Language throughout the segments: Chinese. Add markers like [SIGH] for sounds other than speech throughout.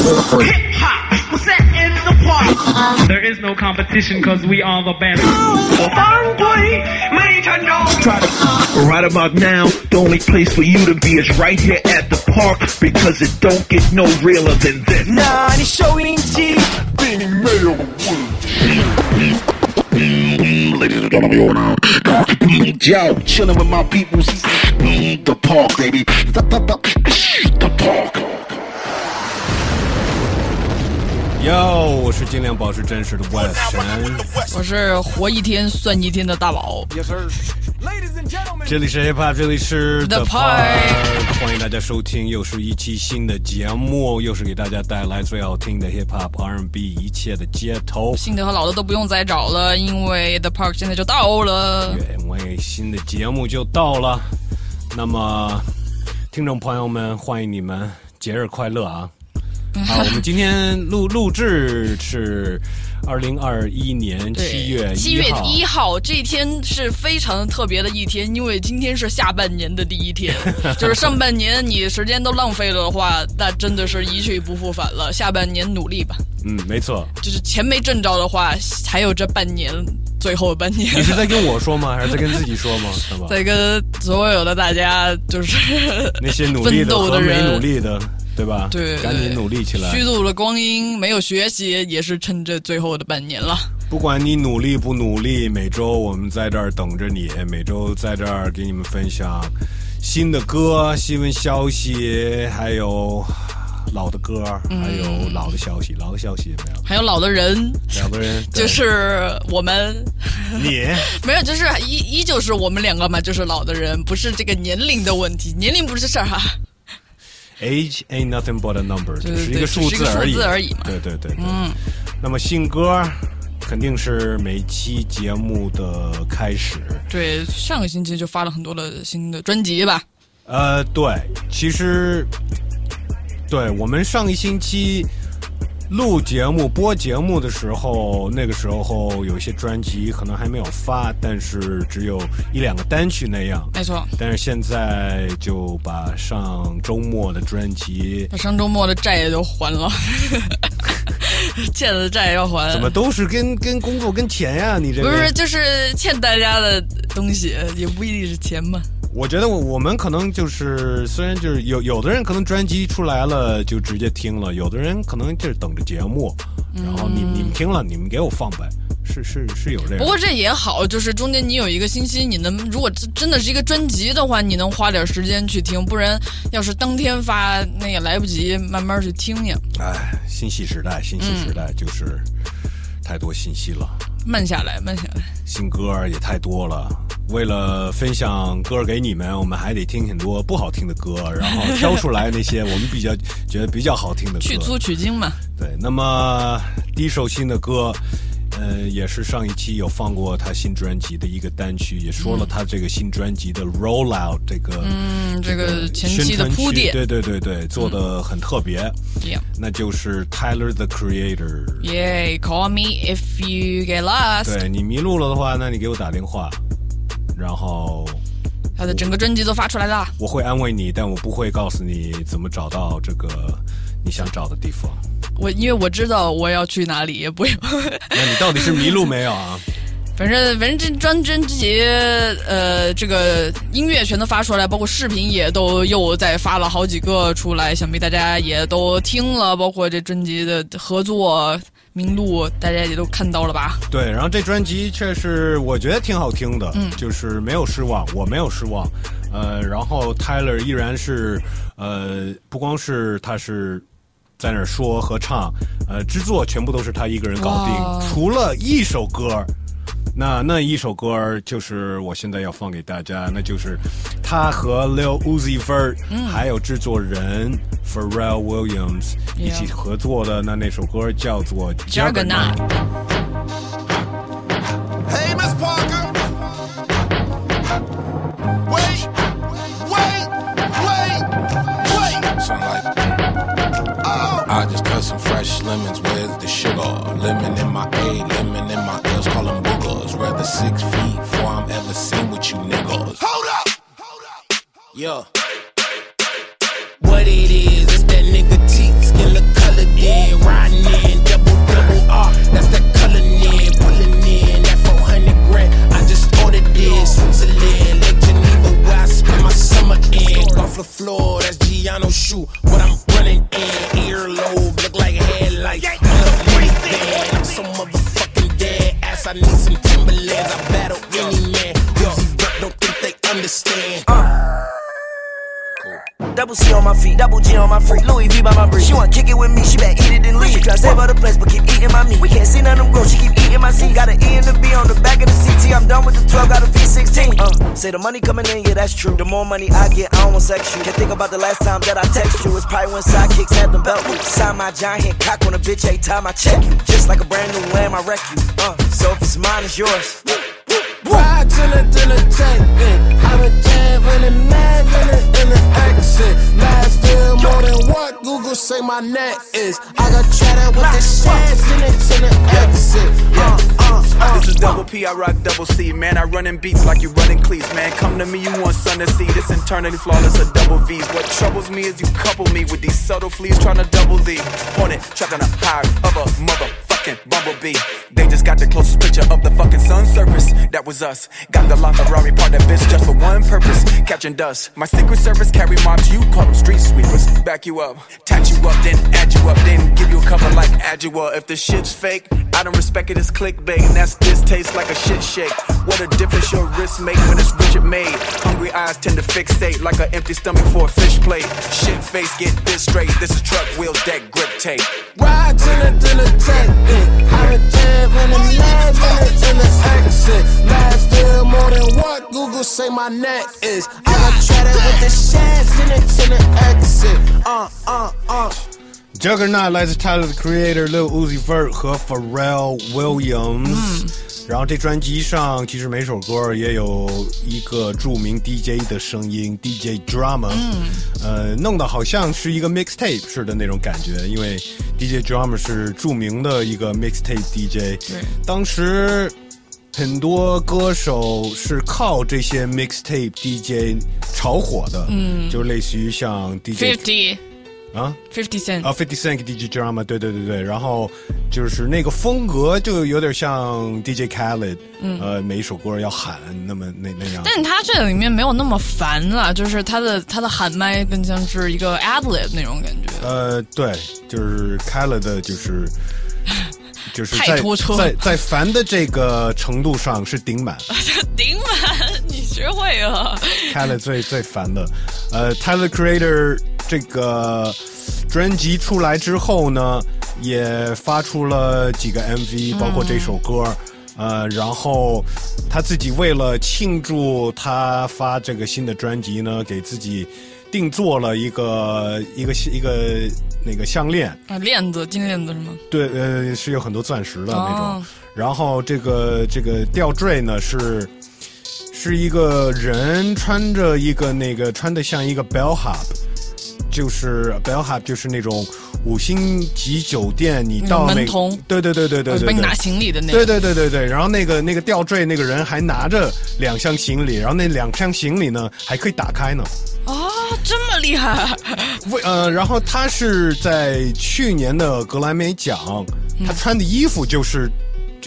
Hip hop. There is no competition because we are the best. Right about now, the only place for you to be is right here at the park because it don't get no realer than this. 나 아니 쇼인지 빈이 매력 Ladies and gentlemen, you're now Yo, chilling with my people. The park, baby. The park. 哟，我是尽量保持真实的 West 神，我是活一天算一天的大宝。这里是 Hip Hop，这里是 The Park，欢迎大家收听，又是一期新的节目，又是给大家带来最好听的 Hip Hop R&B 一切的街头。新的和老的都不用再找了，因为 The Park 现在就到了。因为新的节目就到了，那么听众朋友们，欢迎你们，节日快乐啊！好，我们今天录录制是二零二一年七月七月号。一号这一天是非常特别的一天，因为今天是下半年的第一天，[LAUGHS] 就是上半年你时间都浪费了的话，那真的是一去不复返了。下半年努力吧，嗯，没错。就是钱没挣着的话，还有这半年，最后半年。你是在跟我说吗？还是在跟自己说吗？[LAUGHS] 在跟所有的大家就是那些努力 [LAUGHS] 奋斗和没的人努力的，对吧？对，赶紧努力起来。虚度了光阴，没有学习，也是趁着最后的半年了。不管你努力不努力，每周我们在这儿等着你，每周在这儿给你们分享新的歌、新闻消息，还有老的歌，嗯还有老的消息。老的消息也没有？还有老的人，两个人就是我们，你，[LAUGHS] 没有，就是依依旧是我们两个嘛，就是老的人，不是这个年龄的问题，年龄不是事儿哈。Age ain't nothing but a number，对只是一个数字而已嘛对对对对。嗯。那么新歌肯定是每期节目的开始。对，上个星期就发了很多的新的专辑吧。呃，对，其实，对我们上一星期录节目、播节目的时候，那个时候有一些专辑可能还没有发，但是只有一两个单曲那样。没错，但是现在就把上周末的专辑，把上周末的债也都还了，[LAUGHS] 欠的债要还。怎么都是跟跟工作跟钱呀？你这不是，就是欠大家的东西，也不一定是钱嘛。我觉得我我们可能就是，虽然就是有有的人可能专辑出来了就直接听了，有的人可能就是等着节目，然后你你们听了，你们给我放呗，是是是有这样。不过这也好，就是中间你有一个星期，你能如果真真的是一个专辑的话，你能花点时间去听，不然要是当天发，那也来不及慢慢去听呀，哎，信息时代，信息时代就是太多信息了，慢下来，慢下来。新歌也太多了。为了分享歌给你们，我们还得听很多不好听的歌，然后挑出来那些我们比较觉得比较好听的歌。[LAUGHS] 去粗取精嘛，对，那么第一首新的歌，呃，也是上一期有放过他新专辑的一个单曲，也说了他这个新专辑的 rollout 这个嗯，这个前期的铺垫，对对对对，做的很特别，耶那就是 Tyler the Creator。Yeah，call me if you get lost。对你迷路了的话，那你给我打电话，然后他的整个专辑都发出来了，我会安慰你，但我不会告诉你怎么找到这个你想找的地方。我因为我知道我要去哪里，也不用。[LAUGHS] 那你到底是迷路没有啊？反正反正这专专辑，呃，这个音乐全都发出来，包括视频也都又再发了好几个出来，想必大家也都听了，包括这专辑的合作名录，大家也都看到了吧？对，然后这专辑确实我觉得挺好听的，嗯就是没有失望，我没有失望。呃，然后 Tyler 依然是呃，不光是他是在那儿说和唱，呃，制作全部都是他一个人搞定，除了一首歌。那那一首歌就是我现在要放给大家，那就是他和 Lil Uzi Vert、还有制作人 Pharrell Williams 一起合作的那那首歌叫做 Juggernaut Hey, Miss Parker. Some fresh lemons. Where's the sugar? Lemon in my A, lemon in my L's. Call them boogers. Rather six feet before I'm ever seen with you niggas. Hold up, hold up. Yeah. What it is, it's that nigga teeth, skin look color the floor, that's Giano shoe. What I'm running in, earlobe, look like headlights. Minivan, I'm so motherfucking dead. Ass, I need some Timberlands. I battle any man. Vert don't think they understand. Uh. Double C on my feet, double G on my freak, Louis V by my breed. She wanna kick it with me, she better eat it and leave. She try to save all the place, but keep eating my meat. We can't see none of them grow, she keep eating my seed. Got an E and a B on the back of the CT. I'm done with the 12, got a V16. Uh, say the money coming in, yeah, that's true. The more money I get, I don't want sex you. Can't think about the last time that I text you. It's probably when sidekicks had them belt loops. Sign my giant cock on a bitch every time I check you. Just like a brand new lamb, I wreck you. Uh, so if it's mine, it's yours. Ride to the dinner tank, then have a jab in the mag in the, in the exit. Last deal more than what Google say my net is. I got cheddar with the shares in it to the exit. Uh, uh, uh. This is double P, I rock double C. Man, I run in beats like you running cleats. Man, come to me, you want sun to see. This internally flawless, a double V's. What troubles me is you couple me with these subtle fleas trying to double the hornet, trapped on a high of a bumblebee. They just got the closest picture of the fucking sun surface. That was us. Got the LaFerrari part that bitch just for one purpose, catching dust. My secret service carry mobs, you call them street sweepers. Back you up, tat you up, then add you up, then give you a cover like Adjua. If the shit's fake, I don't respect it as clickbait, and that's this tastes like a shit shake. What a difference your wrist make when it's Richard made. Hungry eyes tend to fixate like an empty stomach for a fish plate. Shit face, get this straight. This is truck wheels, deck grip tape. Ride eh? to the dinner tank, then have a the mag in the, the exit. Last deal more than what Google say my net is. I got cheddar with the shares in it to the exit. Uh, uh, uh. Juggernaut 来自 Tyler 的 Creator Lil Uzi Vert 和 Pharrell Williams。然后这专辑上其实每首歌也有一个着名 DJ 的声音，DJ Drama，呃，弄得好像是一个 mixtape 似的那种感觉，因为 DJ Drama 是着名的一个 mixtape DJ，对，当时 很多歌手是靠这些 mixtape DJ 炒火的，嗯，就类似于像 DJ Fifty 啊。Fifty Cent，啊，Fifty Cent DJ Drama，对对对对，然后就是那个风格就有点像 DJ Khaled，嗯呃，每一首歌要喊那么那那样。但他这里面没有那么烦了，就是他的他的喊麦更像是一个 ad-lib 那种感觉。呃，对，就是 Khaled 的就是 [LAUGHS] 就是太在突出在在烦的这个程度上是顶满 [LAUGHS] 顶满，你学会了。，Khaled 最最烦的。呃，Tyler Creator 这个专辑出来之后呢，也发出了几个 MV，包括这首歌。呃，然后他自己为了庆祝他发这个新的专辑呢，给自己定做了一个一个一个那个项链，啊，链子，金链子是吗？对，呃，是有很多钻石的那种。哦然后这个这个吊坠呢是是一个人穿着一个那个穿的像一个 bellhop，就是 bellhop 就是那种五星级酒店你到那个门童对对对对对对你拿行李的那对个。对对对对，然后那个那个吊坠那个人还拿着两箱行李，然后那两箱行李呢还可以打开呢。啊，这么厉害！为呃，然后他是在去年的格莱美奖，他穿的衣服就是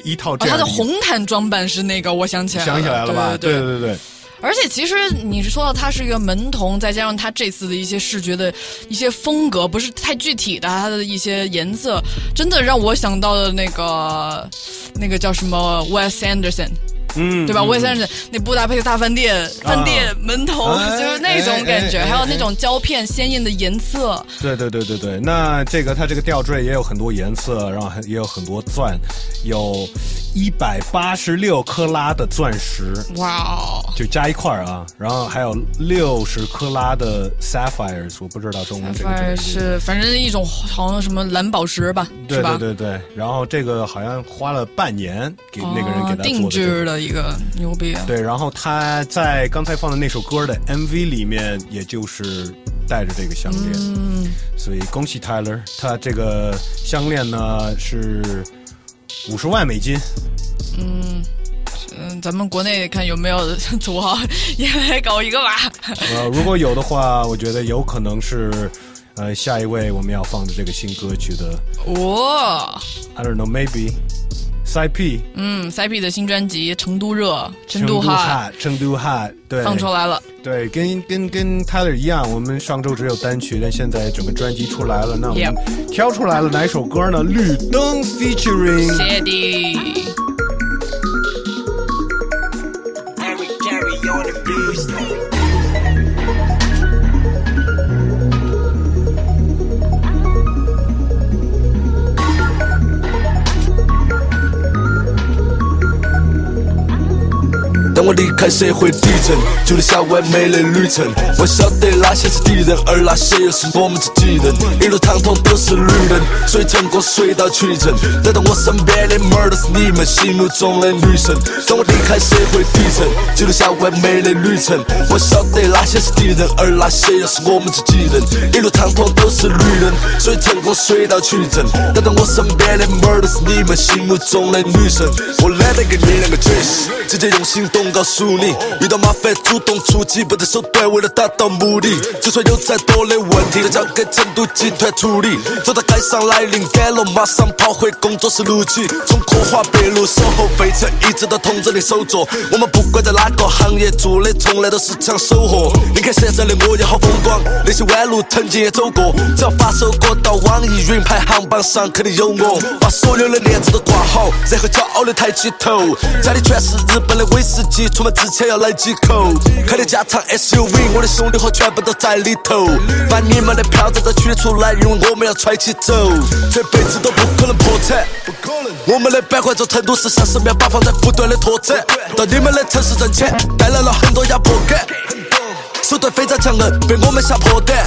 一套这哦，他的红毯装扮是那个，我想起来了，想起来了吧？对对对对，而且其实你是说到他是一个门童，再加上他这次的一些视觉的一些风格不是太具体的，他的一些颜色，真的让我想到了那个那个叫什么 Wes Anderson。嗯，对吧？嗯。我也是那布达佩斯大饭店，饭店门童、哎就是那种感觉，还有那种胶片鲜艳的颜色，对对对对对，那这个它这个吊坠也有很多颜色，然后还也有很多钻，有一百八十六克拉的钻石，哇哦！就加一块儿啊，然后还有六十克拉的 sapphires，我不知道中文这个这个是反正一种好像什么蓝宝石吧，对是吧？对对对，然后这个好像花了半年给那个人给他定制的一个牛逼啊！对，然后他在刚才放的那首歌的 MV 里面，也就是带着这个项链，嗯，所以恭喜 Tyler，他这个项链呢是五十万美金，嗯，咱们国内看有没有土豪也来搞一个吧。呃，如果有的话，我觉得有可能是呃下一位我们要放的这个新歌曲的哇、I don't know maybe，CP 嗯，CP 的新专辑《成都热》，成都 hot，，成都哈，对，放出来了。对，跟跟跟 Tyler 一样，我们上周只有单曲，但现在整个专辑出来了，那我们挑出来了哪首歌呢？绿灯 featuring 谢帝，离开社会底层，就留下完美的旅程。我晓得哪些是敌人，而哪些又是我们自己人。一路畅通都是绿灯，谁成功水到渠成。来到我身边的妹儿都是你们心目中的女神。当我离开社会底层，就留下完美的旅程。我晓得哪些是敌人，而哪些又是我们自己人。一路畅通都是绿灯，谁成功水到渠成。来到我身边的妹儿都是你们心目中的女神。我懒得跟你两个解释，直接用行动告诉你，遇到麻烦主动出击，不择手段为了达到目的。就算有再多的问题，都交给成都集团处理。走到街上来灵感了，马上跑回工作室录取。从科华北路守候飞车，一直到通州的首座，我们不管在哪个行业做的，从来都是抢收获。你看现在的我也好风光，那些弯路曾经也走过。只要发首歌到网易云排行榜上，肯定有我。把所有的链子都挂好，然后骄傲的抬起头。家里全是日本的威士忌，出门之前要来几口。开的加长 SUV，我的兄弟伙全部都在里头。把你们的票子都取出来，因为我们要揣起走。这辈子都不可能破产，不可能。我们的板块在成都是像是面包放在不断的拓展，到你们的城市挣钱，带来了很多压迫感。手段非常强硬，被我们吓破胆。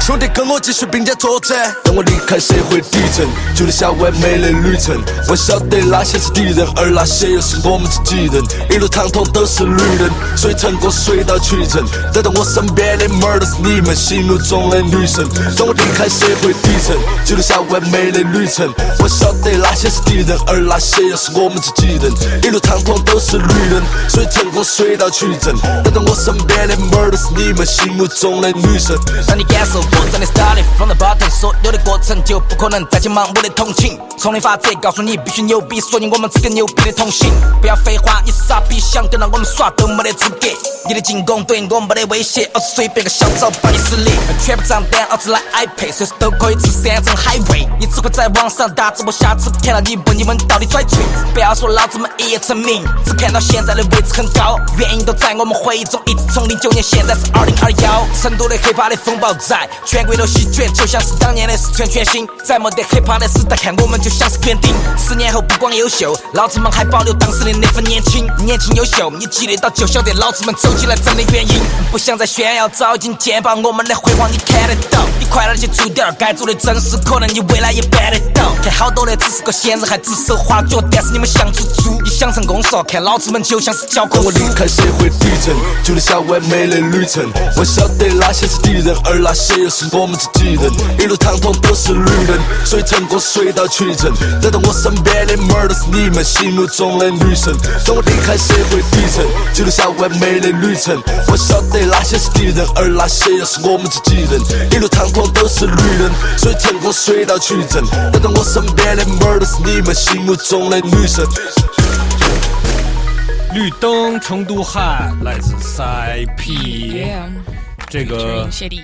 兄弟，跟我继续并肩作战。当我离开社会底层，就留下完美的旅程。我晓得哪些是敌人，而哪些又是我们自己人。一路畅通都是女人，所以成功水到渠成。来到我身边的妹儿都是你们心目中的女神。当我离开社会底层，就留下完美的旅程。我晓得哪些是敌人，而哪些又是我们自己人。一路畅通都是女人，所以成功水到渠成。来到我身边的妹儿都是你你们心目中的女神。当你感受过真的 started from the bottom，所有的过程就不可能再去盲目的同情。丛林法则告诉你必须牛逼，所以我们只跟牛逼的同行。不要废话，你傻逼，想跟到我们耍都没得资格。你的进攻对我没得威胁，而是随便个小招把你撕裂。全部账单，老子来 iPad，随时都可以吃山珍海味。你只会在网上打直播，下次看到你问你们到底拽吹。不要说老子们一夜成名，只看到现在的位置很高，原因都在我们回忆中一直从零九年，现在是二零二幺。成都的 hiphop 的风暴在，全国都席卷，就像是当年的四川全新。在没得 hiphop 的时代，看我们就像是园丁。十年后不光优秀，老子们还保留当时的那份年轻，年轻优秀。你记得到就晓得老子们走起来真的原因。不想再炫耀，早已经见报我们的辉煌，你看得到。你快点去做点该做的正事，可能你未来也办得到。看好多的只是个闲人，还指手画脚，但是你们想出猪，你想成功说，看老子们就像是教科书我离。开社会底层，就留下完美的旅程。我晓得哪些是敌人，而哪些又是我们自己人。一路畅通都是绿灯，谁成功水到渠成。来到我身边的妹儿都是你们心目中的女神。当我离开社会底层，记录下完美的旅程。我晓得哪些是敌人，而哪些又是我们自己人。一路畅通都是绿灯，谁成功水到渠成。来到我身边的妹儿都是你们心目中的女神。绿灯成都汉来自 CP，Yeah，这个谢帝，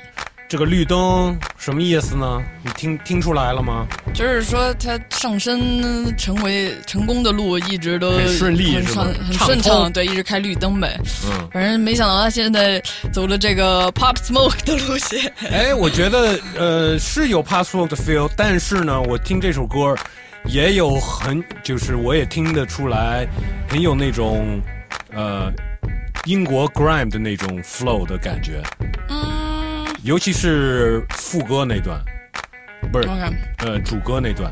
这个绿灯什么意思呢？你听听出来了吗？就是说他上升成为成功的路一直都很顺利很顺很畅顺畅，对，一直开绿灯呗。嗯，反正没想到他现在走了这个 pop smoke 的路线。哎，我觉得呃是有 pop smoke 的 feel，但是呢，我听这首歌也有很，就是我也听得出来，很有那种呃英国 grime 的那种 flow 的感觉，嗯。尤其是副歌那段，不是呃主歌那段。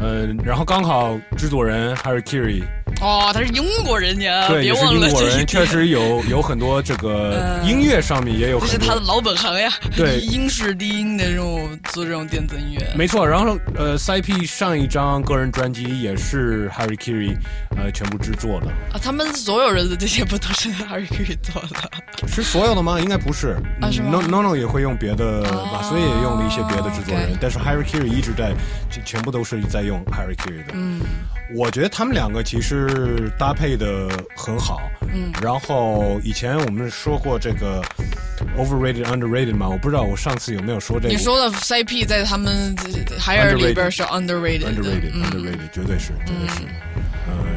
呃，然后刚好制作人还是 Kiri 哦，他是英国人呀，对，也是别忘了英国人，[LAUGHS] 确实有有很多这个嗯音乐上面也有很多这是他的老本行呀，对英式低音的这种做这种电子音乐。没错，然后呃，CP 上一张个人专辑也是 Harry Kiri 呃全部制作的，啊，他们所有人的这些不都是 [LAUGHS] Harry Carey 做的？是所有的吗？应该不是。No No No 也会用别的，马思也用了一些别的制作人但是 Harry Carey 一直在，就全部都是在用 Harry Carey 的。嗯，我觉得他们两个其实搭配的很好。嗯然后以前我们说过这个 overrated underrated 嘛，我不知道我上次有没有说这个。你说的 CP 在他们海尔里边是 underrated 的 underrated 嗯 underrated 绝对是，绝对是。嗯，Yeah，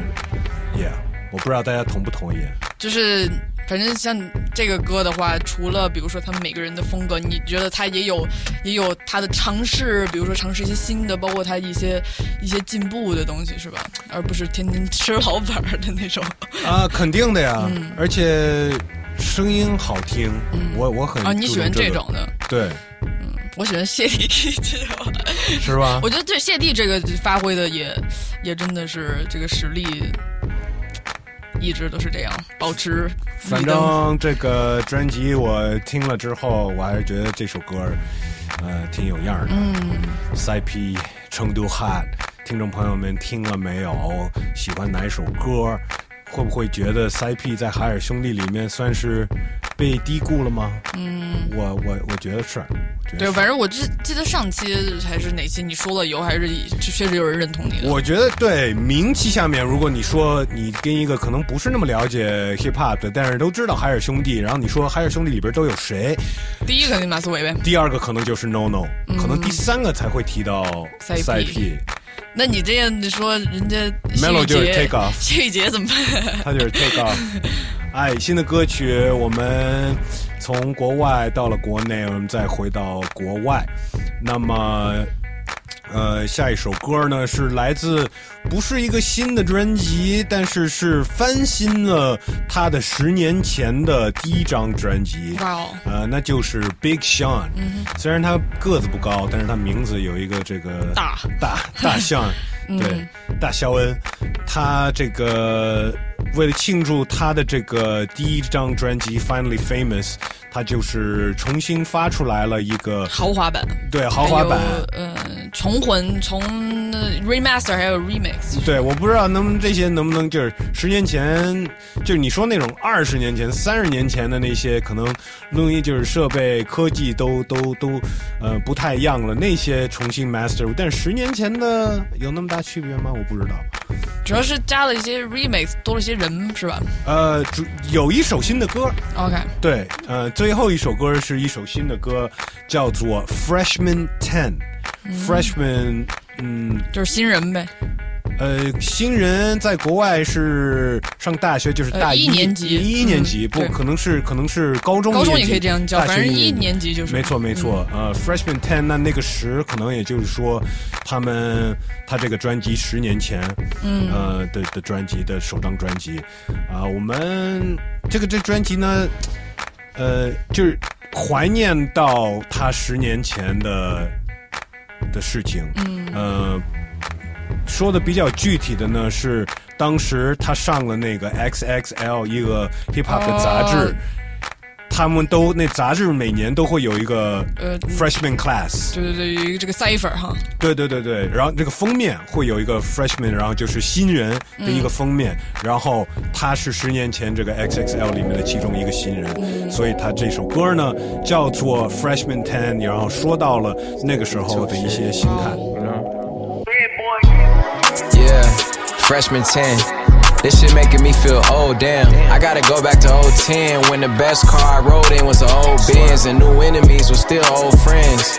我不知道大家同不同意。就是反正像这个歌的话，除了比如说他们每个人的风格，你觉得他也有也有他的尝试，比如说尝试一些新的，包括他一些一些进步的东西，是吧？而不是天天吃老本儿的那种。啊，肯定的呀，嗯而且声音好听，我我很啊，你喜欢这种的？对，我喜欢谢帝这种，是吧？[LAUGHS] 我觉得对谢帝这个发挥的也也真的是这个实力，一直都是这样保持反。正这个专辑我听了之后，我还是觉得这首歌，呃，挺有样的。嗯，CP 成都汉，听众朋友们听了没有？喜欢哪首歌？会不会觉得 CP 在海尔兄弟里面算是被低估了吗？嗯，我我我觉得是，对，反正我记记得上期还是哪期你说了有，还是确实有人认同你的。我觉得对名气下面，如果你说你跟一个可能不是那么了解 hip hop 的，但是都知道海尔兄弟，然后你说海尔兄弟里边都有谁，第一个肯定马思唯呗。第二个可能就是 No No，、嗯可能第三个才会提到 CP，那你这样你说人家 Melo 就是 take off 谢宇杰怎么办？他就是 take off。[LAUGHS] 哎，新的歌曲我们从国外到了国内，我们再回到国外。那么，呃，下一首歌呢是来自不是一个新的专辑，但是是翻新了他的十年前的第一张专辑。哇哦，呃，那就是 Big Sean。嗯虽然他个子不高，但是他名字有一个这个大大大象，嗯 [LAUGHS] 对，大肖恩。他这个为了庆祝他的这个第一张专辑《Finally Famous》，他就是重新发出来了一个豪华版，对豪华版。呃，重混、重呃 remaster 还有 remix。对，我不知道能不能这些能不能就是十年前，就是你说那种二十年前、三十年前的那些，可能录音就是设备科技都都都呃不太一样了，那些重新 master，但是十年前的有那么大区别吗？我不知道。主要是加了一些 remix，多了一些人，是吧呃，主有一首新的歌，？OK，对，呃，最后一首歌是一首新的歌，叫做 Freshman Ten。Freshman，嗯，就是新人呗。呃，新人在国外是上大学，就是大呃一年级一年级，不可能是可能是高中高中也可以这样叫反正一一年级就是嗯没错没错。呃，freshman ten，那那个十可能也就是说，他们他这个专辑十年前，嗯呃的的专辑的首张专辑，啊、我们这个这专辑呢，呃，就是怀念到他十年前的的事情，嗯呃。说的比较具体的呢是，当时他上了那个 XXL 一个 hip hop 的杂志，哦他们都那杂志每年都会有一个呃 freshman class，对对对，有一个这个 cipher 哈，对对对对，然后这个封面会有一个 freshman，然后就是新人的一个封面，然后他是十年前这个 XXL 里面的其中一个新人，所以他这首歌呢叫做 Freshman Ten，然后说到了那个时候的一些心态。Yeah, freshman 10. This shit making me feel old, damn. I gotta go back to old 010 when the best car I rode in was an old Benz and new enemies were still old friends.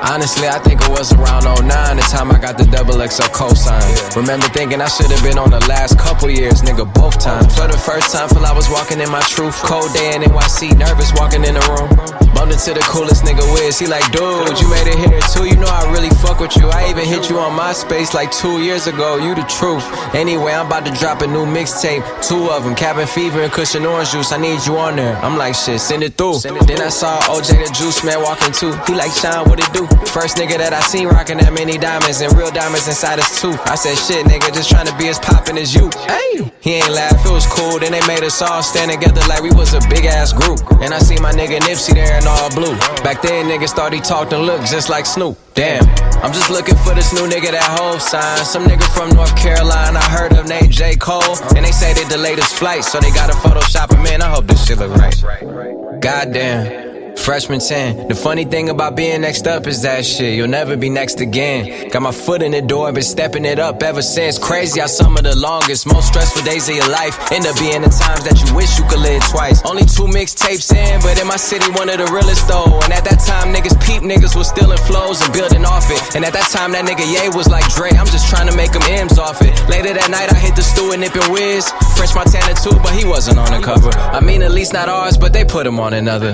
Honestly, I think it was around 09 the time I got the double XL cosign. Remember thinking I should have been on the last couple years, nigga, both times. For the first time, feel I was walking in my truth. Cold day in NYC, nervous walking in the room. Bumped into the coolest nigga Wiz. He like, dude, you made it here too. You know I really fuck with you. I even hit you on MySpace like two years ago. You the truth. Anyway, I'm about to drop a new mixtape. Two of them, Cabin Fever and Cushion Orange Juice. I need you on there. I'm like, shit, send it through. Then I saw OJ the Juice Man walking too. He like, Sean, what it do? First nigga that I seen rocking that many diamonds and real diamonds inside his tooth. I said, shit, nigga, just trying to be as poppin' as you. Hey, he ain't laugh, it was cool. Then they made us all stand together like we was a big ass group. And I see my nigga Nipsey there in all blue. Back then, niggas thought he talked and looked just like Snoop. Damn, I'm just looking for this new nigga that whole sign. Some nigga from North Carolina I heard of named J. Cole. And they say they delayed his flight, so they gotta Photoshop him in. I hope this shit look right. Goddamn. Freshman 10. The funny thing about being next up is that shit, you'll never be next again. Got my foot in the door, been stepping it up ever since. Crazy how some of the longest, most stressful days of your life end up being the times that you wish you could live twice. Only two mixtapes in, but in my city, one of the realest though. And at that time, niggas peep niggas was stealing flows and building off it. And at that time, that nigga Ye was like Dre, I'm just trying to make him M's off it. Later that night, I hit the stew and nipping whiz. French Montana too, but he wasn't on the cover. I mean, at least not ours, but they put him on another.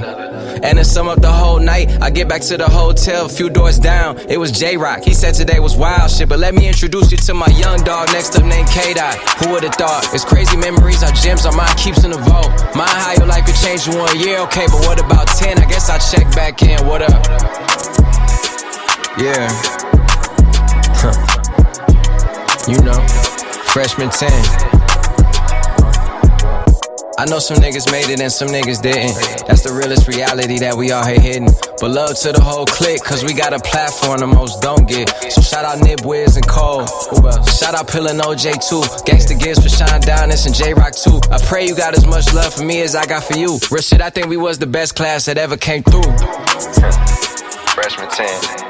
And to sum up the whole night, I get back to the hotel, few doors down. It was J Rock. He said today was wild shit, but let me introduce you to my young dog next up named K Dot. Who would have thought? It's crazy memories, our gems, our mind keeps in the vault. My how your life could change in one year, okay, but what about 10? I guess I'll check back in. What up? Yeah. Huh. You know, freshman 10. I know some niggas made it and some niggas didn't. That's the realest reality that we all here hidden. But love to the whole clique, cause we got a platform the most don't get. So shout out Nib Wiz and Cole. Who else? Shout out Pill and OJ too. Gangsta Gibbs for Sean Donis and J Rock too. I pray you got as much love for me as I got for you. Real shit, I think we was the best class that ever came through. Freshman 10.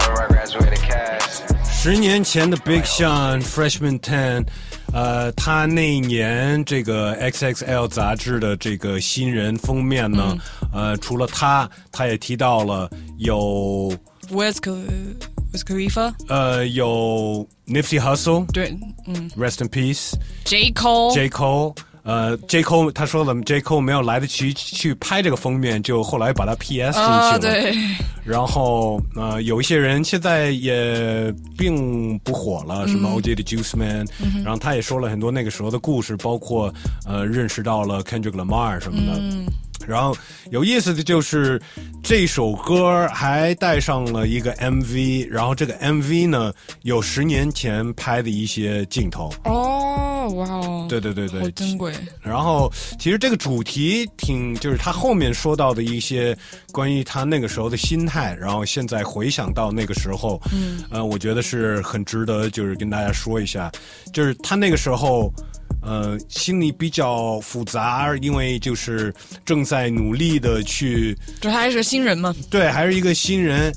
Remember I graduated cash. 十年前的 Big Sean Freshman Ten， 呃，他那一年这个 XXL 杂志的这个新人封面呢，呃，除了他，他也提到了有 Wiz Khal- Wiz Khalifa，呃有 Nipsey Hussle，对，嗯 Rest in Peace。，J Cole，J Cole，呃，J. Cole 他说了，J. Cole 没有来得及去拍这个封面，就后来把它 PS 进去了。啊，对，然后呃，有一些人现在也并不火了，什么 OJ 的 Juice Man，、然后他也说了很多那个时候的故事，包括呃认识到了 Kendrick Lamar 什么的。然后有意思的就是这首歌还带上了一个 MV，然后这个 MV 呢有十年前拍的一些镜头。哦，哇哦，对对对对，好珍贵，然后，其实这个主题挺，就是他后面说到的一些关于他那个时候的心态，然后现在回想到那个时候，嗯，呃，我觉得是很值得，就是跟大家说一下，就是他那个时候。呃，心里比较复杂，因为就是正在努力的去就他还是个新人嘛，对，还是一个新人，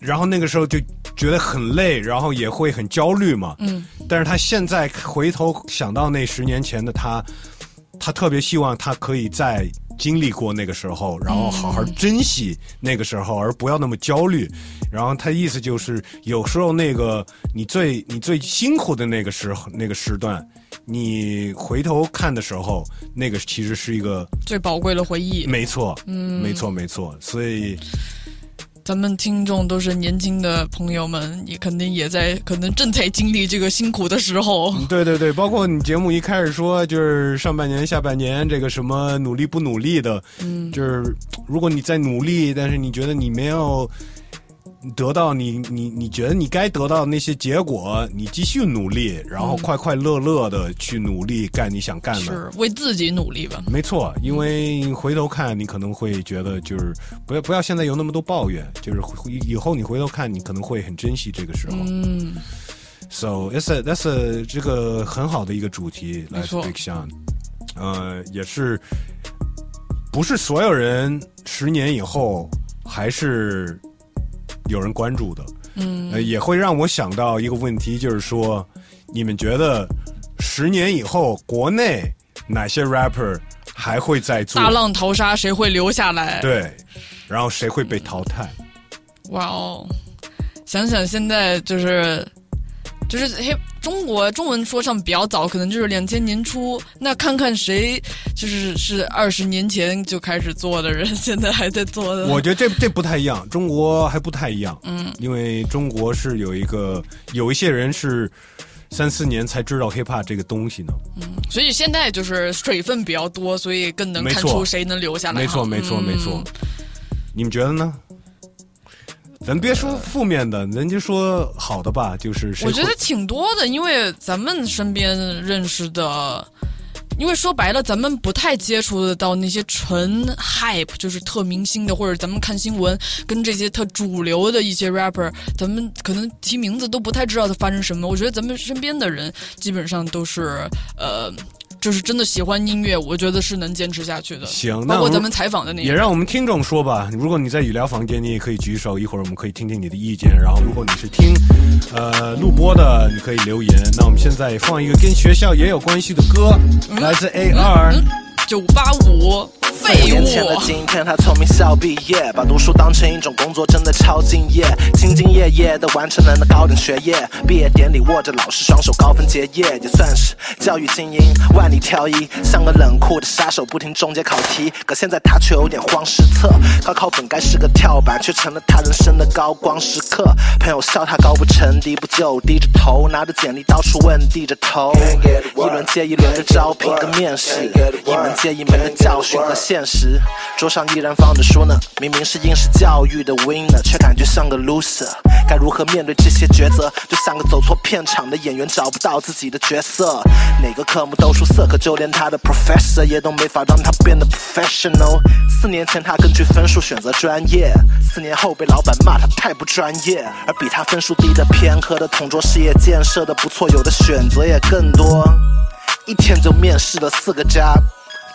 然后那个时候就觉得很累，然后也会很焦虑嘛。嗯，但是他现在回头想到那十年前的他，他特别希望他可以再经历过那个时候，然后好好珍惜那个时候，而不要那么焦虑。然后他意思就是，有时候那个你最你最辛苦的那个时候那个时段，你回头看的时候，那个其实是一个最宝贵的回忆。没错，嗯，没错没错，所以。咱们听众都是年轻的朋友们，也肯定也在，可能正在经历这个辛苦的时候。对对对，包括你节目一开始说，就是上半年、下半年这个什么努力不努力的，嗯，就是如果你在努力，但是你觉得你没有得到你你你觉得你该得到的那些结果，你继续努力，然后快快乐乐的去努力干你想干的。是为自己努力吧？没错，因为回头看，你可能会觉得就是不要不要现在有那么多抱怨，就是以后你回头看，你可能会很珍惜这个时候。嗯，So it's a that's a 这个很好的一个主题来自没错 Big Sean，呃，也是不是所有人十年以后还是有人关注的，嗯，呃，也会让我想到一个问题，就是说，你们觉得十年以后国内哪些 rapper 还会在做大浪淘沙，谁会留下来？，对，然后谁会被淘汰？哇哦！想想现在就是就是嘿，中国中文说唱比较早，可能就是两千年初。那看看谁就是是二十年前就开始做的人，现在还在做的。我觉得这这不太一样，中国还不太一样。嗯，因为中国是有一个有一些人是三四年才知道 hiphop 这个东西呢。嗯所以现在就是水分比较多，所以更能看出谁能留下来。没错，没错，嗯没错。你们觉得呢？咱别说负面的，咱就说好的吧。就是我觉得挺多的，因为咱们身边认识的，因为说白了，咱们不太接触得到那些纯 hype，就是特明星的，或者咱们看新闻跟这些特主流的一些 rapper，咱们可能提名字都不太知道他发生什么。我觉得咱们身边的人基本上都是呃。就是真的喜欢音乐，我觉得是能坚持下去的。行，那我们包括咱们采访的那也，让我们听众说吧。如果你在语聊房间，你也可以举手，一会儿我们可以听听你的意见。然后，如果你是听呃录播的，你可以留言。那我们现在放一个跟学校也有关系的歌，来自 AR、九八五废四年前的。今天，他从名校毕业，把读书当成一种工作，真的超敬业，兢兢业业的完成了那高等学业。毕业典礼握着老师双手，高分结业，也算是教育精英，万里挑一，像个冷酷的杀手，不停终结考题。可现在他却有点慌失策，高考本该是个跳板，却成了他人生的高光时刻。朋友笑他高不成低不就，低着头拿着简历到处问，低着头，一轮接一轮的招聘跟面试，一门接一门的教训和现实。桌上依然放着书呢，明明是应试教育的 winner，却感觉像个 loser。该如何面对这些抉择？就像个走错片场的演员，找不到自己的角色。哪个科目都出色，可就连他的 professor 也都没法让他变得 professional。四年前他根据分数选择专业，四年后被老板骂他太不专业。而比他分数低的偏科的同桌，事业建设的不错，有的选择也更多。一天就面试了四个家。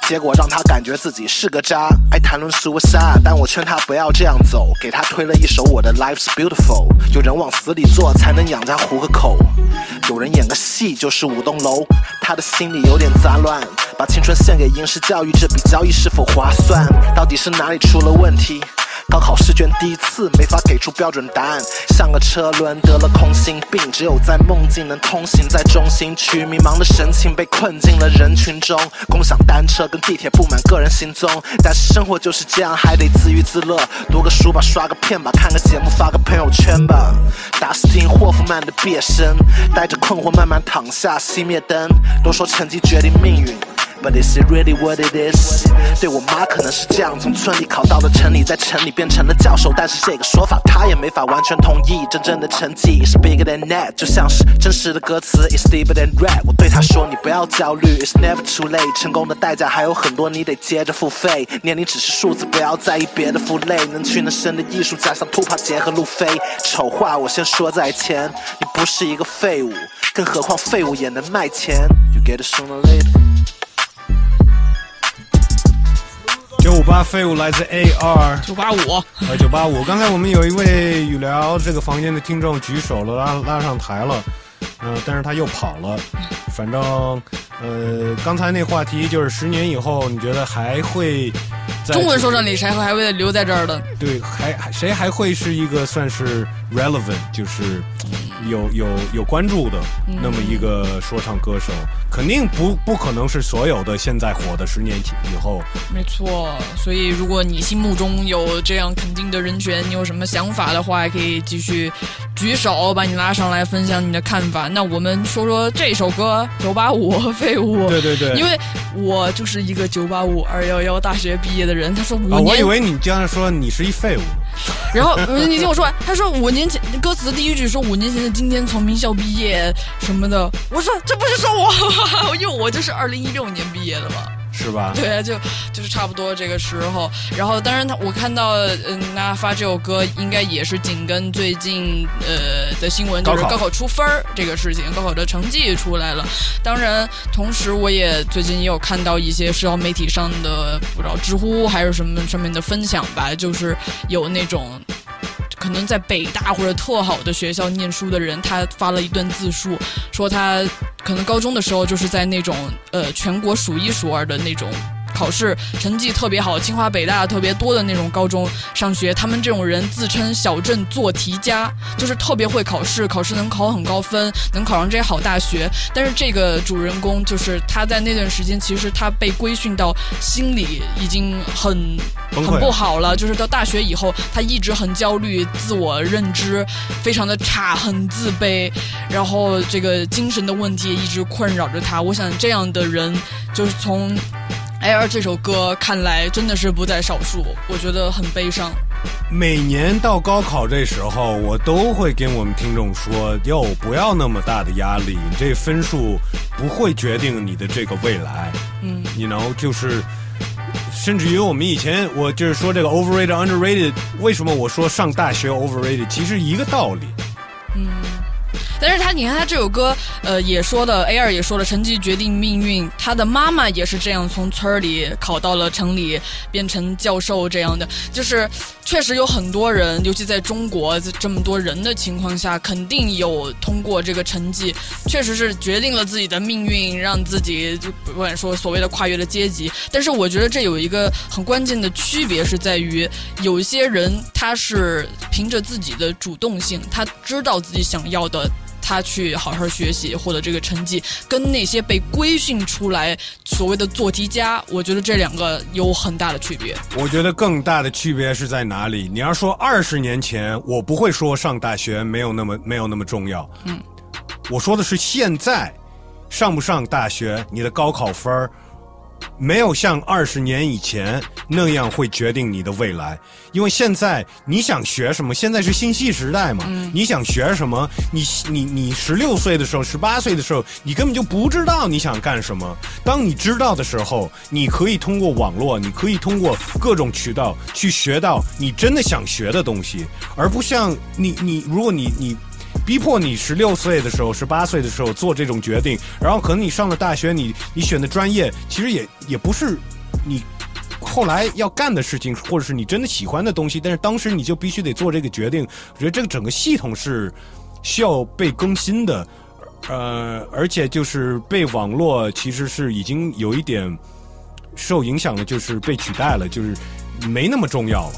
结果让他感觉自己是个渣，爱谈论 suicide，但我劝他不要这样走，给他推了一首我的 Life's Beautiful。有人往死里做，才能养家糊个口；有人演个戏就是五栋楼，他的心里有点杂乱。把青春献给应试教育，这笔交易是否划算？到底是哪里出了问题？高考试卷第一次没法给出标准答案，像个车轮得了空心病，只有在梦境能通行在中心区，迷茫的神情被困进了人群中。共享单车跟地铁布满个人行踪，但是生活就是这样，还得自娱自乐。读个书吧，刷个片吧，看个节目，发个朋友圈吧。达斯汀·霍夫曼的毕业生，带着困惑慢慢躺下，熄灭灯。都说成绩决定命运。But is it really what it is？对我妈可能是这样，从村里考到了城里，在城里变成了教授，但是这个说法她也没法完全同意。真正的成绩是 bigger than that，就像是真实的歌词 is deeper than rap。我对她说，你不要焦虑，it's never too late。成功的代价还有很多，你得接着付费。年龄只是数字，不要在意别的负累。能屈能伸的艺术家像兔帕杰和路飞。丑话我先说在前，你不是一个废物，更何况废物也能卖钱。You get it sooner or later。九五八废物来自 A 二九八五，呃九八五。刚才我们有一位语聊这个房间的听众举手了，拉拉上台了，嗯、但是他又跑了。反正呃，刚才那话题就是十年以后，你觉得还会在中文说唱里谁还会留在这儿的？[LAUGHS] 对，还还谁还会是一个算是 relevant，就是有有有关注的嗯那么一个说唱歌手，肯定不不可能是所有的现在火的十年以后。没错，所以如果你心目中有这样肯定的人选，你有什么想法的话，可以继续举手，把你拉上来分享你的看法。那我们说说这首歌《九八五废物》。对对对因为我就是一个九八五二幺幺大学毕业的人。他说我以为你这样说你是一废物。[LAUGHS] 然后呃你听我说完，他说五年前歌词第一句说五年前的今天从名校毕业什么的，我说这不是说我吗？[LAUGHS] 因为我就是二零一六年毕业的嘛。是吧？[LAUGHS] 对啊，就就是差不多这个时候。然后，当然他我看到，嗯，那发这首歌应该也是紧跟最近呃的新闻，就是高考高考出分儿这个事情，高考的成绩出来了。当然，同时我也最近也有看到一些社交媒体上的，不知道知乎还是什么上面的分享吧，就是有那种。可能在北大或者特好的学校念书的人，他发了一段自述，说他可能高中的时候就是在那种呃全国数一数二的那种考试成绩特别好，清华北大特别多的那种高中上学，他们这种人自称小镇做题家，就是特别会考试，考试能考很高分，能考上这些好大学。但是这个主人公就是他在那段时间，其实他被规训到心理已经很很不好了，就是到大学以后，他一直很焦虑，自我认知非常的差，很自卑，然后这个精神的问题也一直困扰着他。我想这样的人，就是从《Air》这首歌看来，真的是不在少数，我觉得很悲伤。每年到高考这时候，我都会跟我们听众说：哟，不要那么大的压力，你这分数不会决定你的这个未来。嗯，you know，就是。甚至于我们以前，我就是说这个 overrated underrated，为什么我说上大学 overrated，其实一个道理。嗯，但是他你看他这首歌，呃，也说的 A 二也说了，成绩决定命运。他的妈妈也是这样，从村里考到了城里，变成教授这样的。就是确实有很多人，尤其在中国这么多人的情况下，肯定有通过这个成绩，确实是决定了自己的命运，让自己就不管说所谓的跨越了阶级。但是我觉得这有一个很关键的区别是在于，有一些人他是凭着自己的主动性，他知道自己想要的。他去好好学习，获得这个成绩，跟那些被规训出来所谓的做题家，我觉得这两个有很大的区别。我觉得更大的区别是在哪里？你要说二十年前，我不会说上大学没有那么没有那么重要。嗯，我说的是现在，上不上大学，你的高考分儿没有像二十年以前那样会决定你的未来，因为现在你想学什么，现在是信息时代嘛，你想学什么，你你你十六岁的时候，十八岁的时候，你根本就不知道你想干什么。当你知道的时候，你可以通过网络，你可以通过各种渠道去学到你真的想学的东西，而不像你你如果你你。逼迫你十六岁的时候、十八岁的时候做这种决定，然后可能你上了大学，你你选的专业其实也也不是你后来要干的事情，或者是你真的喜欢的东西，但是当时你就必须得做这个决定。我觉得这个整个系统是需要被更新的，呃，而且就是被网络其实是已经有一点受影响了，就是被取代了，就是没那么重要了，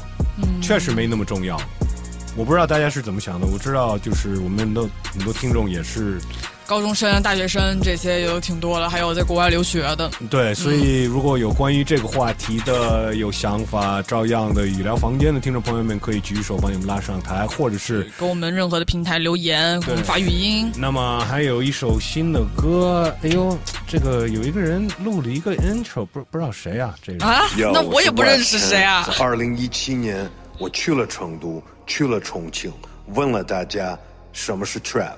确实没那么重要。我不知道大家是怎么想的，我知道就是我们的很多听众也是高中生、大学生这些有挺多的，还有在国外留学的。对，所以如果有关于这个话题的有想法，照样的语聊房间的听众朋友们可以举手帮你们拉上台，或者是给我们任何的平台留言，给我们发语音。那么还有一首新的歌，哎呦，这个有一个人录了一个 intro，不不知道谁啊？这个啊，那我也不认识谁啊。二零一七年，我去了成都。去了重庆，问了大家什么是 trap，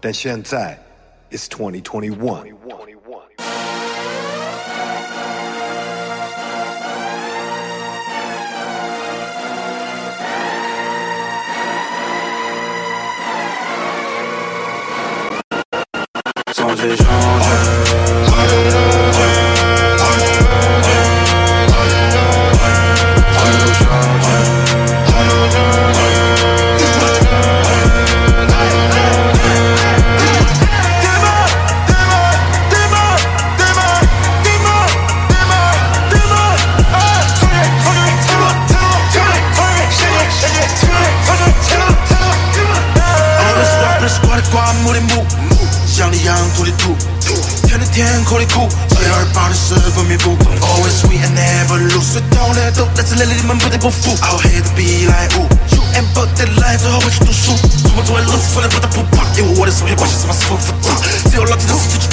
但现在 it's twenty twenty one。从最上天的都来自泪里，你们不得不服。I'll hit the beat like ooh, you and but that line，最后回去读书。出门作为老子，从来不得不怕，因为我的手也关系什么是否复杂。只有老子的事情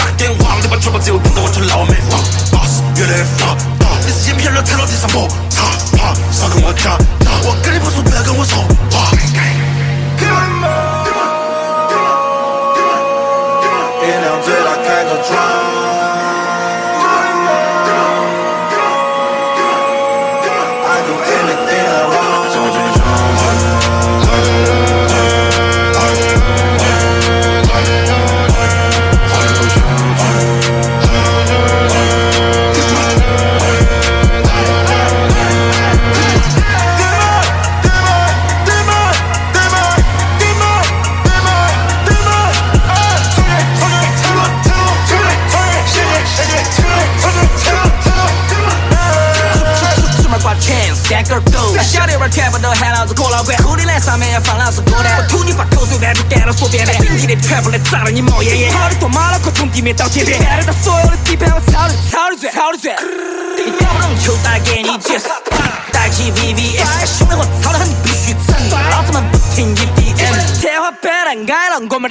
面到天边，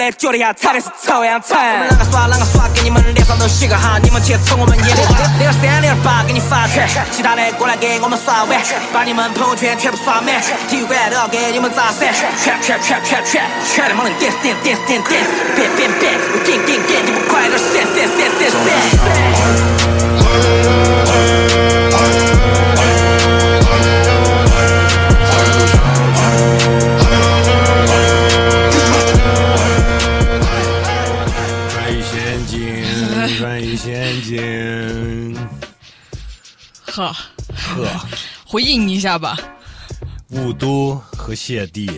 改了，我们的脚底下踩的是臭氧层。我们啷个耍啷个耍，给你们脸上都写个哈，你们去瞅我们演的。零二三零二八给你发拳，其他的过来给我们刷碗，把你们朋友圈全部刷满，体育馆都要给你们砸散，全全全全全全他妈的 dance dance dance dance dance，变变变，变变变，你不快点闪闪闪闪闪。回应一下吧，雾都和谢帝，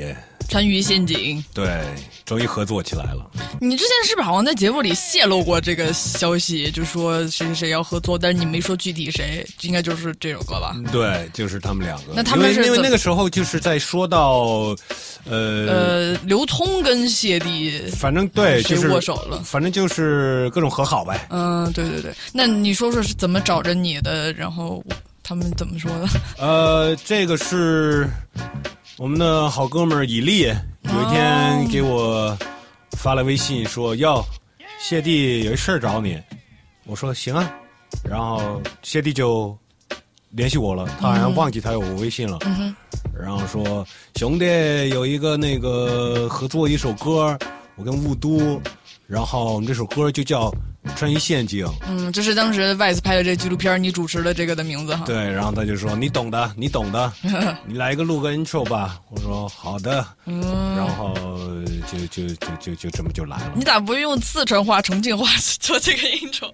川渝陷阱。对，终于合作起来了。你之前是不是好像在节目里泄露过这个消息，就说谁谁谁要合作，但是你没说具体谁，应该就是这首歌吧？对，就是他们两个。那他们是因为因为那个时候就是在说到，呃，呃，刘通跟谢帝，反正对，谁就是握手了？反正就是各种和好呗。嗯，对对对。那你说说是怎么找着你的？然后他们怎么说的？呃，这个是我们的好哥们儿以利，有一天给我发了微信说：“哟，谢帝有一事儿找你。”我说：“行啊。”然后谢帝就联系我了，他好像忘记他有我微信了。嗯，然后说：“兄弟，有一个那个合作一首歌，我跟雾都，然后我们这首歌就叫《穿越陷阱》。”嗯，这是当时 Vice 拍的这纪录片，你主持的这个的名字哈。对，然后他就说：“你懂的，你懂的，[LAUGHS] 你来一个录个 intro 吧。”我说：“好的。”嗯，然后就就就就就这么就来了。你咋不用四川话、重庆话做这个 intro？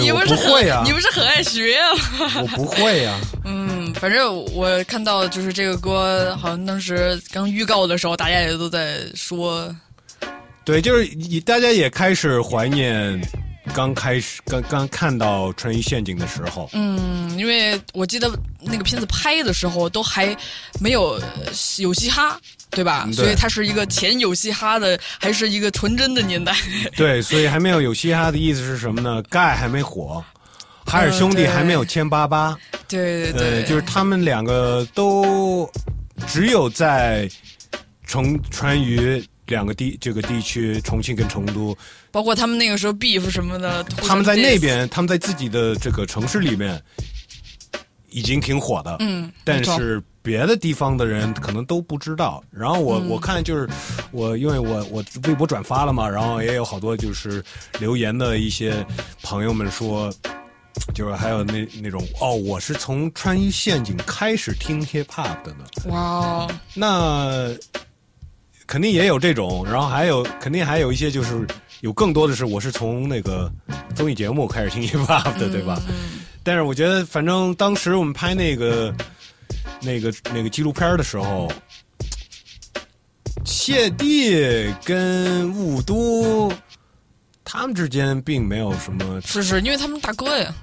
你不是不会啊，你不是很爱学啊？我不会呀、嗯，反正我看到就是这个歌，好像当时刚预告的时候，大家也都在说，对，就是你大家也开始怀念刚开始刚刚看到《穿衣陷阱》的时候。嗯，因为我记得那个片子拍的时候都还没有呃有嘻哈，对吧？所以它是一个前有嘻哈的，还是一个纯真的年代。对，所以还没有有嘻哈的意思是什么呢？盖还没火，海尔兄弟还没有签八八。对对对，呃，就是他们两个都只有在成川渝两个地这个地区，重庆跟成都，包括他们那个时候 beef 什么的，他们在那边，他们在自己的这个城市里面已经挺火的，嗯但是别的地方的人可能都不知道。然后我、嗯我看就是我因为我我微博转发了嘛，然后也有好多就是留言的一些朋友们说。就是还有那那种哦，我是从穿衣陷阱开始听 hip hop 的呢。哇哦，那肯定也有这种，然后还有肯定还有一些就是有更多的是我是从那个综艺节目开始听 hip hop 的，对吧？但是我觉得，反正当时我们拍那个那个那个纪录片的时候，谢帝跟雾都他们之间并没有什么，是是，因为他们大哥呀，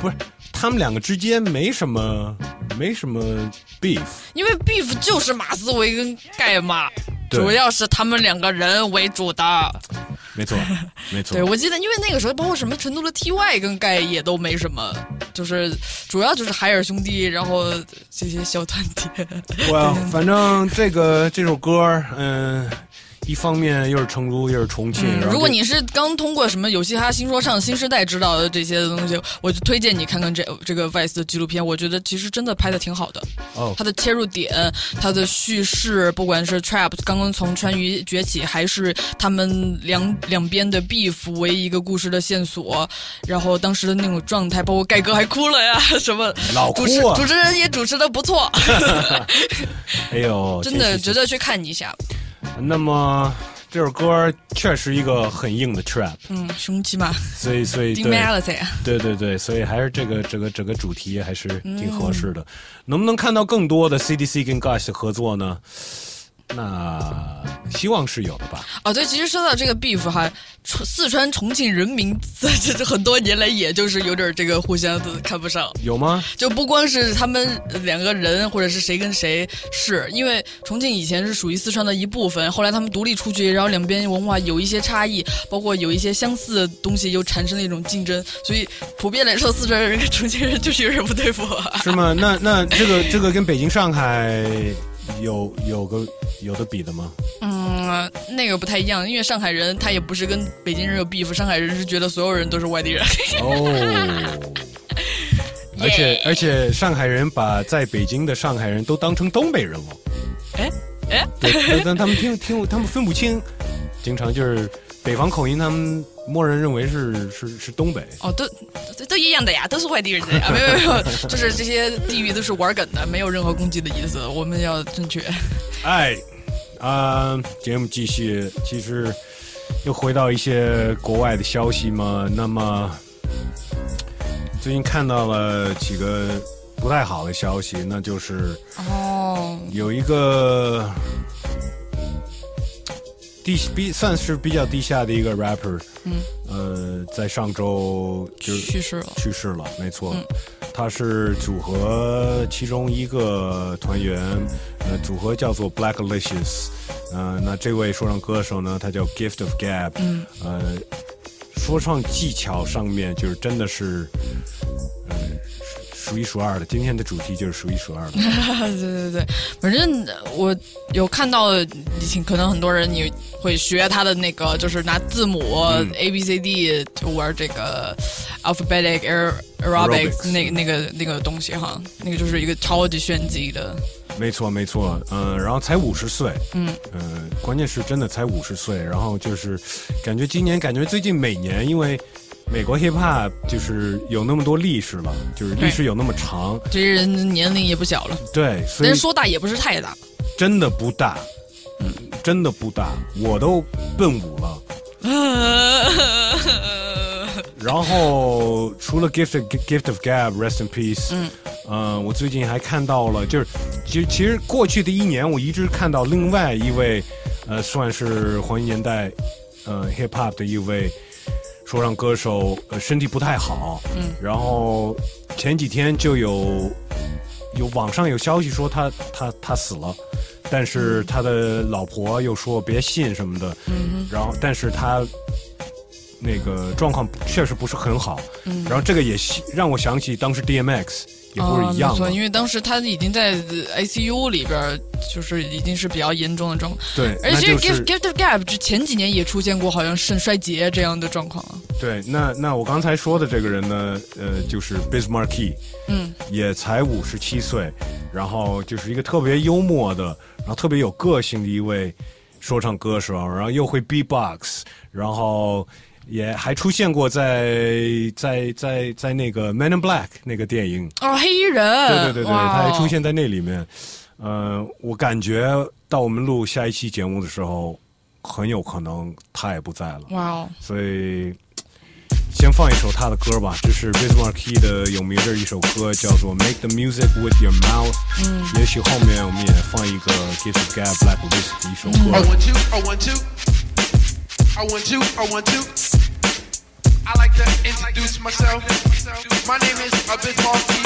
不是他们两个之间没什么没什么 beef。因为 beef 就是马思唯跟盖嘛，对主要是他们两个人为主的。没错，[LAUGHS] 没错。对，我记得，因为那个时候包括什么成都的 TY 跟盖也都没什么，就是主要就是海尔兄弟，然后这些小团体。[LAUGHS] 我反正这个这首歌，嗯、一方面又是成都，又是重庆。嗯如果你是刚通过什么有嘻哈新说唱新时代知道的这些东西，我就推荐你看看这这个 Vice 的纪录片，我觉得其实真的拍的挺好的。哦它的切入点，它的叙事，不管是 Trap 刚刚从川渝崛起，还是他们两两边的 beef 为一个故事的线索，然后当时的那种状态，包括盖哥还哭了呀，[LAUGHS] 什么老哭主持啊主持人也主持的不错，[LAUGHS] [LAUGHS] 哎呦，真的值得去看一下。那么这首歌确实一个很硬的 trap，嗯，雄鸡嘛。所以所以 [LAUGHS] 对。对对对，所以还是这个这个整个主题还是挺合适嗯。的。能不能看到更多的 CDC 跟 Gush 的合作呢？那希望是有的吧。啊，对，其实说到这个 beef 哈，重四川重庆人民在这这很多年来，也就是有点这个互相的看不上。有吗？就不光是他们两个人，或者是谁跟谁，是因为重庆以前是属于四川的一部分，后来他们独立出去，然后两边文化有一些差异，包括有一些相似的东西，又产生了一种竞争，所以普遍来说，四川人跟重庆人就是有点不对付。是吗？那那这个这个跟北京、上海有有个有的比的吗？嗯，那个不太一样，因为上海人他也不是跟北京人有 beef，上海人是觉得所有人都是外地人。哦，[LAUGHS] 而且而且上海人把在北京的上海人都当成东北人了。哎哎，对，但但他们听听他们分不清，经常就是北方口音，他们默认认为是是是东北。哦，都都都一样的呀，都是外地人的呀，没有没有，[LAUGHS] 就是这些地域都是玩梗的，没有任何攻击的意思，我们要正确。[LAUGHS] 哎，啊、节目继续，其实又回到一些国外的消息嘛。那么最近看到了几个不太好的消息，那就是哦，有一个地比算是比较地下的一个 rapper，嗯，呃，在上周就去世了。去世了，没错。嗯。他是组合其中一个团员，呃，组合叫做 Blacklicious，呃，那这位说唱歌手呢，他叫 Gift of Gab，嗯，呃，说唱技巧上面就是真的是，呃，数数一数二的。今天的主题就是数一数二的。[LAUGHS] 对对对，反正我有看到，以前可能很多人你会学他的那个，就是拿字母、A B C D 就玩这个 alphabetic aer aerobic Aerobics 那个那个那个东西哈，那个就是一个超级炫技的，没错，没错，嗯、然后才五十岁，嗯，呃，关键是真的才五十岁，然后就是感觉今年，感觉最近每年，因为美国 hip hop 就是有那么多历史了，就是历史有那么长，这些人年龄也不小了，对，所以但是说大也不是太大。真的不大，嗯，真的不大，我都奔五了。[LAUGHS] 然后除了 Gift of, Gift of Gab Rest in Peace，嗯，呃，我最近还看到了，就是其实其实过去的一年，我一直看到另外一位，呃，算是黄金年代，呃，hip hop 的一位说让歌手，呃，身体不太好，嗯，然后前几天就有有网上有消息说他他他死了。但是他的老婆又说别信什么的，嗯然后但是他那个状况确实不是很好，嗯。然后这个也让我想起当时 DMX 也不是一样哦、没错，因为当时他已经在 ICU 里边，就是已经是比较严重的状况。对而且那就是 Gift Gift Gab 之前几年也出现过好像肾衰竭这样的状况啊。对，那那我刚才说的这个人呢，呃，就是 Bismarke，嗯，也才五十七岁，然后就是一个特别幽默的，然后特别有个性的一位说唱歌手，然后又会 B-box，然后也还出现过在在在在那个 Man in Black 那个电影，哦，黑衣人，对对对对，他还出现在那里面。呃，我感觉到我们录下一期节目的时候，很有可能他也不在了。哇哦，所以先放一首他的歌吧，这是 Biz Markie 的有名的一首歌，叫做《Make the Music with Your Mouth》。嗯也许后面我们也放一个 Give the Gap Black List 的一首歌。I want to, I want to, I want to, I want to. I like to introduce myself. My name is Biz Markie,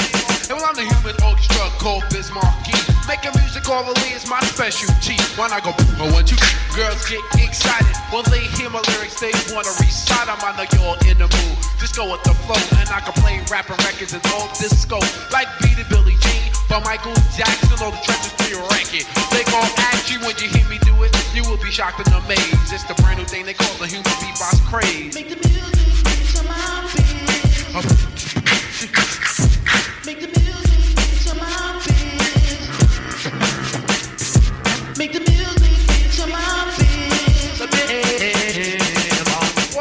and well, I'm the human orchestra called Markie. Making music all orally is my specialty. When I go, I want to, girls get excited. When they hear my lyrics, they wanna recite 'em. I know you're in the mood. Just go with the flow, and I can play rapping records and all disco. Like Beat It, Billie Jean, by Michael Jackson, all the treasures to your record. They gon' ask you when you hear me do it. You will be shocked and amazed. It's the brand new thing they call the human beatbox craze. Make the music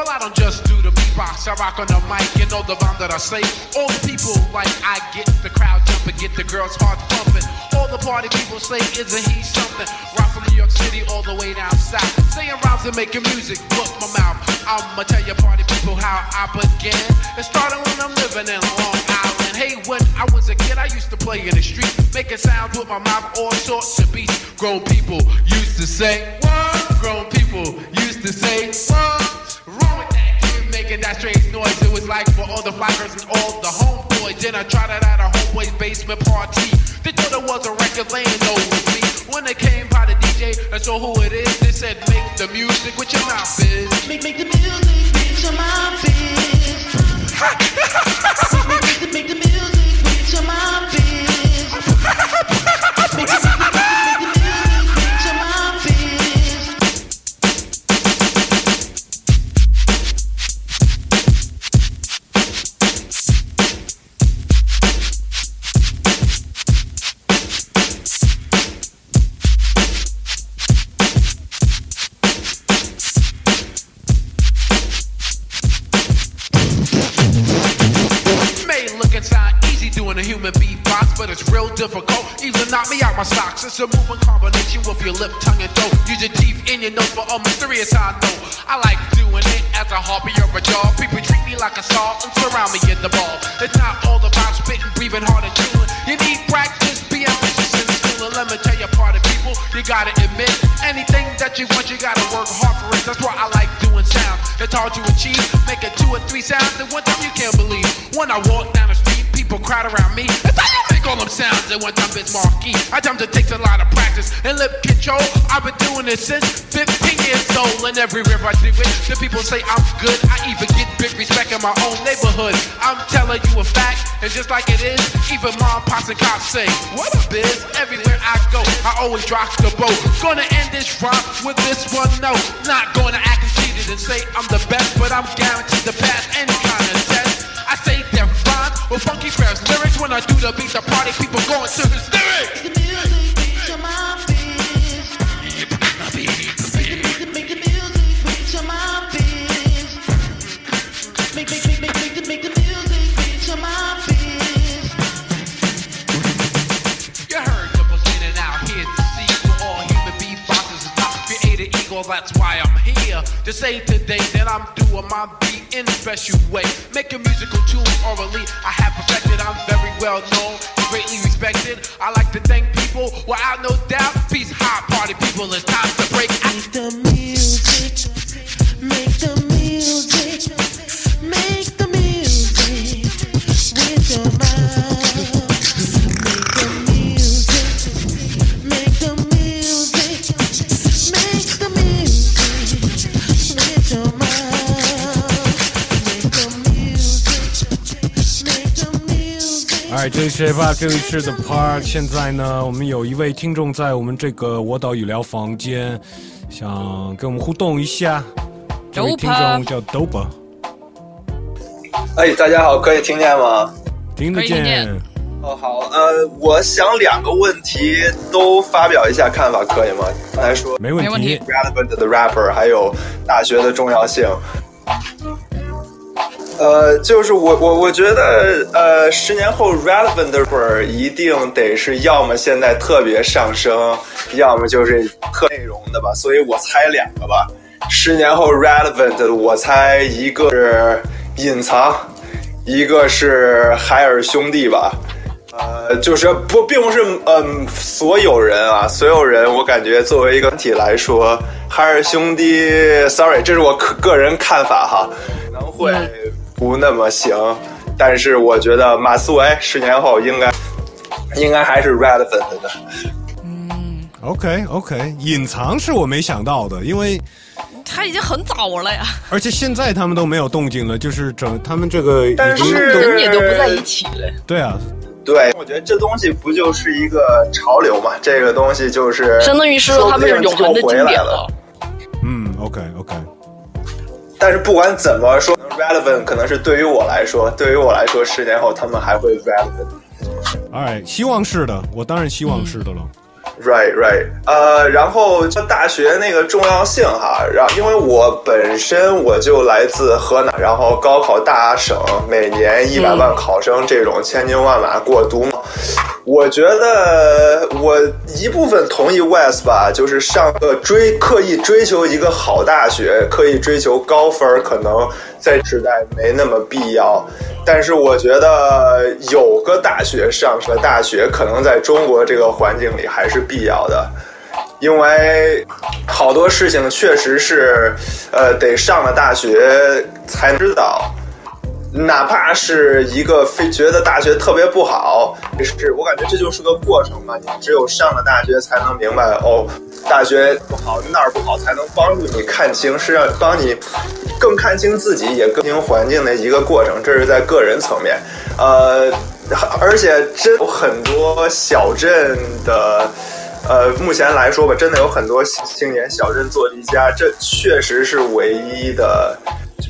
I don't just do the beatbox. I rock on the mic. You know the rhyme that I say. All the people like I get the crowd jumping, get the girls heart pumping. All the party people say, isn't he something? Rock York City all the way down south. Saying rhymes and making music, book my mouth. I'ma tell you party people how I began. It started when I'm living in Long Island. Hey, when I was a kid, I used to play in the street, making sounds with my mouth, all sorts of beats. Grown people used to say, what? Grown people used to say, what? Wrong with that kid making that strange noise. It was like for all the fly girls and all the homeboys. Then I tried it at a homeboy's basement party. They thought it was a record laying over me. When they came by the DJ and saw who it is, they said, make the music with your mouth, biz. Make, make the music with your mouth, biz. [LAUGHS] make, the, make the music with your mouth, biz. My socks. It's a moving combination with your lip, tongue, and throat. Use your teeth in your nose for a mysterious I know. I like doing it as a hobby or a job. People treat me like a star and surround me in the ball. It's not all about spitting, breathing hard and chewing. You need practice, be ambitious in school. And let me tell you, party people, you gotta admit anything that you want, you gotta work hard for it. That's why I like doing sound. It's hard to achieve. Making two or three sounds at one time you can't believe. When I walk down the street, people crowd around me. That's how them sounds at one time it's marquee. I time it takes a lot of practice and lip control. I've been doing this since 15 years old. And everywhere I do it, the people say I'm good. I even get big respect in my own neighborhood. I'm telling you a fact, and just like it is, even mom, pops, and cops say, What a biz. Everywhere I go, I always rock the boat. Gonna end this rhyme with this one note. Not gonna act conceited and say I'm the best, but I'm guaranteed to pass any kind of lyrics when I do the beat, the party people going to hysterics. You heard the beginning out here to see for all human beatboxers is not created equal. That's why I'm here to say today that I'm doing my beat in a special way. Making musical tunes orally, I like to thank people without no doubt. Peace, high party people. It's time 是 Hip Hop，这里是 The Park。现在呢，我们有一位听众在我们这个我岛语聊房间，想跟我们互动一下。这位听众叫 Dopa，哎，大家好，可以听见吗？听得见。哦，好，呃，我想两个问题都发表一下看法，可以吗？刚才说没问题。没问题 relevant 的 rapper，还有大学的重要性。呃，就是我我我觉得，呃，十年后 relevant 的会儿一定得是要么现在特别上升，要么就是特内容的吧。所以我猜两个吧。十年后 relevant，我猜一个是隐藏，一个是海尔兄弟吧。呃，就是不，并不是嗯，所有人啊，所有人，我感觉作为一个体来说，海尔兄弟，sorry，这是我个个人看法哈，可能会不那么行，但是我觉得马思唯十年后应该应该还是 relevant 的。OK OK，隐藏是我没想到的，因为他已经很早了呀，而且现在他们都没有动静了，就是整他们这个已经但是人也都不在一起了。对啊，对，我觉得这东西不就是一个潮流嘛？这个东西就是相当于是说他们是永恒的经典了。嗯，OK OK。但是不管怎么说，relevant 可能是对于我来说，对于我来说，十年后他们还会 relevant。Alright，希望是的，我当然希望是的了。Right, right，呃，然后就大学那个重要性哈，然后因为我本身我就来自河南，然后高考大省，每年一百万考生这种千军万马过独木，我觉得我一部分同意 West 吧，就是上个追刻意追求一个好大学，刻意追求高分，可能在时代没那么必要。但是我觉得有个大学上个大学，可能在中国这个环境里还是必要的，因为好多事情确实是，呃，得上了大学才知道。哪怕是一个非觉得大学特别不好，是我感觉这就是个过程嘛。你只有上了大学才能明白，哦，大学不好，那儿不好，才能帮助你看清，是让帮你更看清自己，也更清环境的一个过程。这是在个人层面，呃，而且真有很多小镇的。呃，目前来说吧，真的有很多青年小镇做题家，这确实是唯一的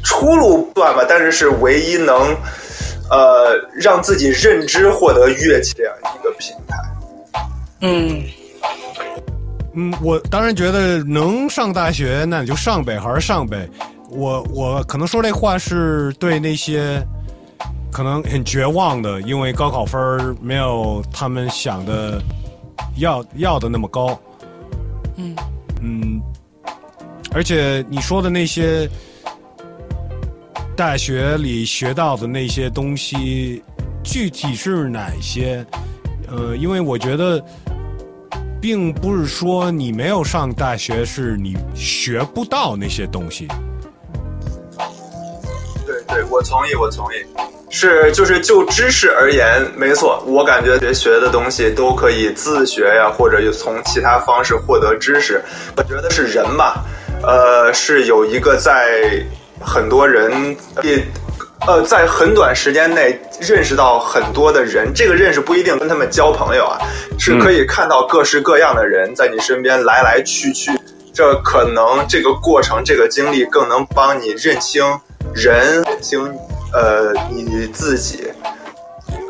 出路段吧，但是是唯一能呃让自己认知获得乐器这样一个平台。嗯，嗯，我当然觉得能上大学，那你就上呗，还是上呗。我我可能说这话是对那些可能很绝望的，因为高考分没有他们想的要要的那么高。嗯嗯，而且你说的那些大学里学到的那些东西，具体是哪些？呃，因为我觉得，并不是说你没有上大学，是你学不到那些东西。对对，我同意，我同意。是，就是就知识而言，没错，我感觉学学的东西都可以自学呀，或者从其他方式获得知识。我觉得是人嘛，呃，是有一个在很多人也呃在很短时间内认识到很多的人，这个认识不一定跟他们交朋友啊，是可以看到各式各样的人在你身边来来去去，这可能这个过程这个经历更能帮你认清人，认清。呃，你自己，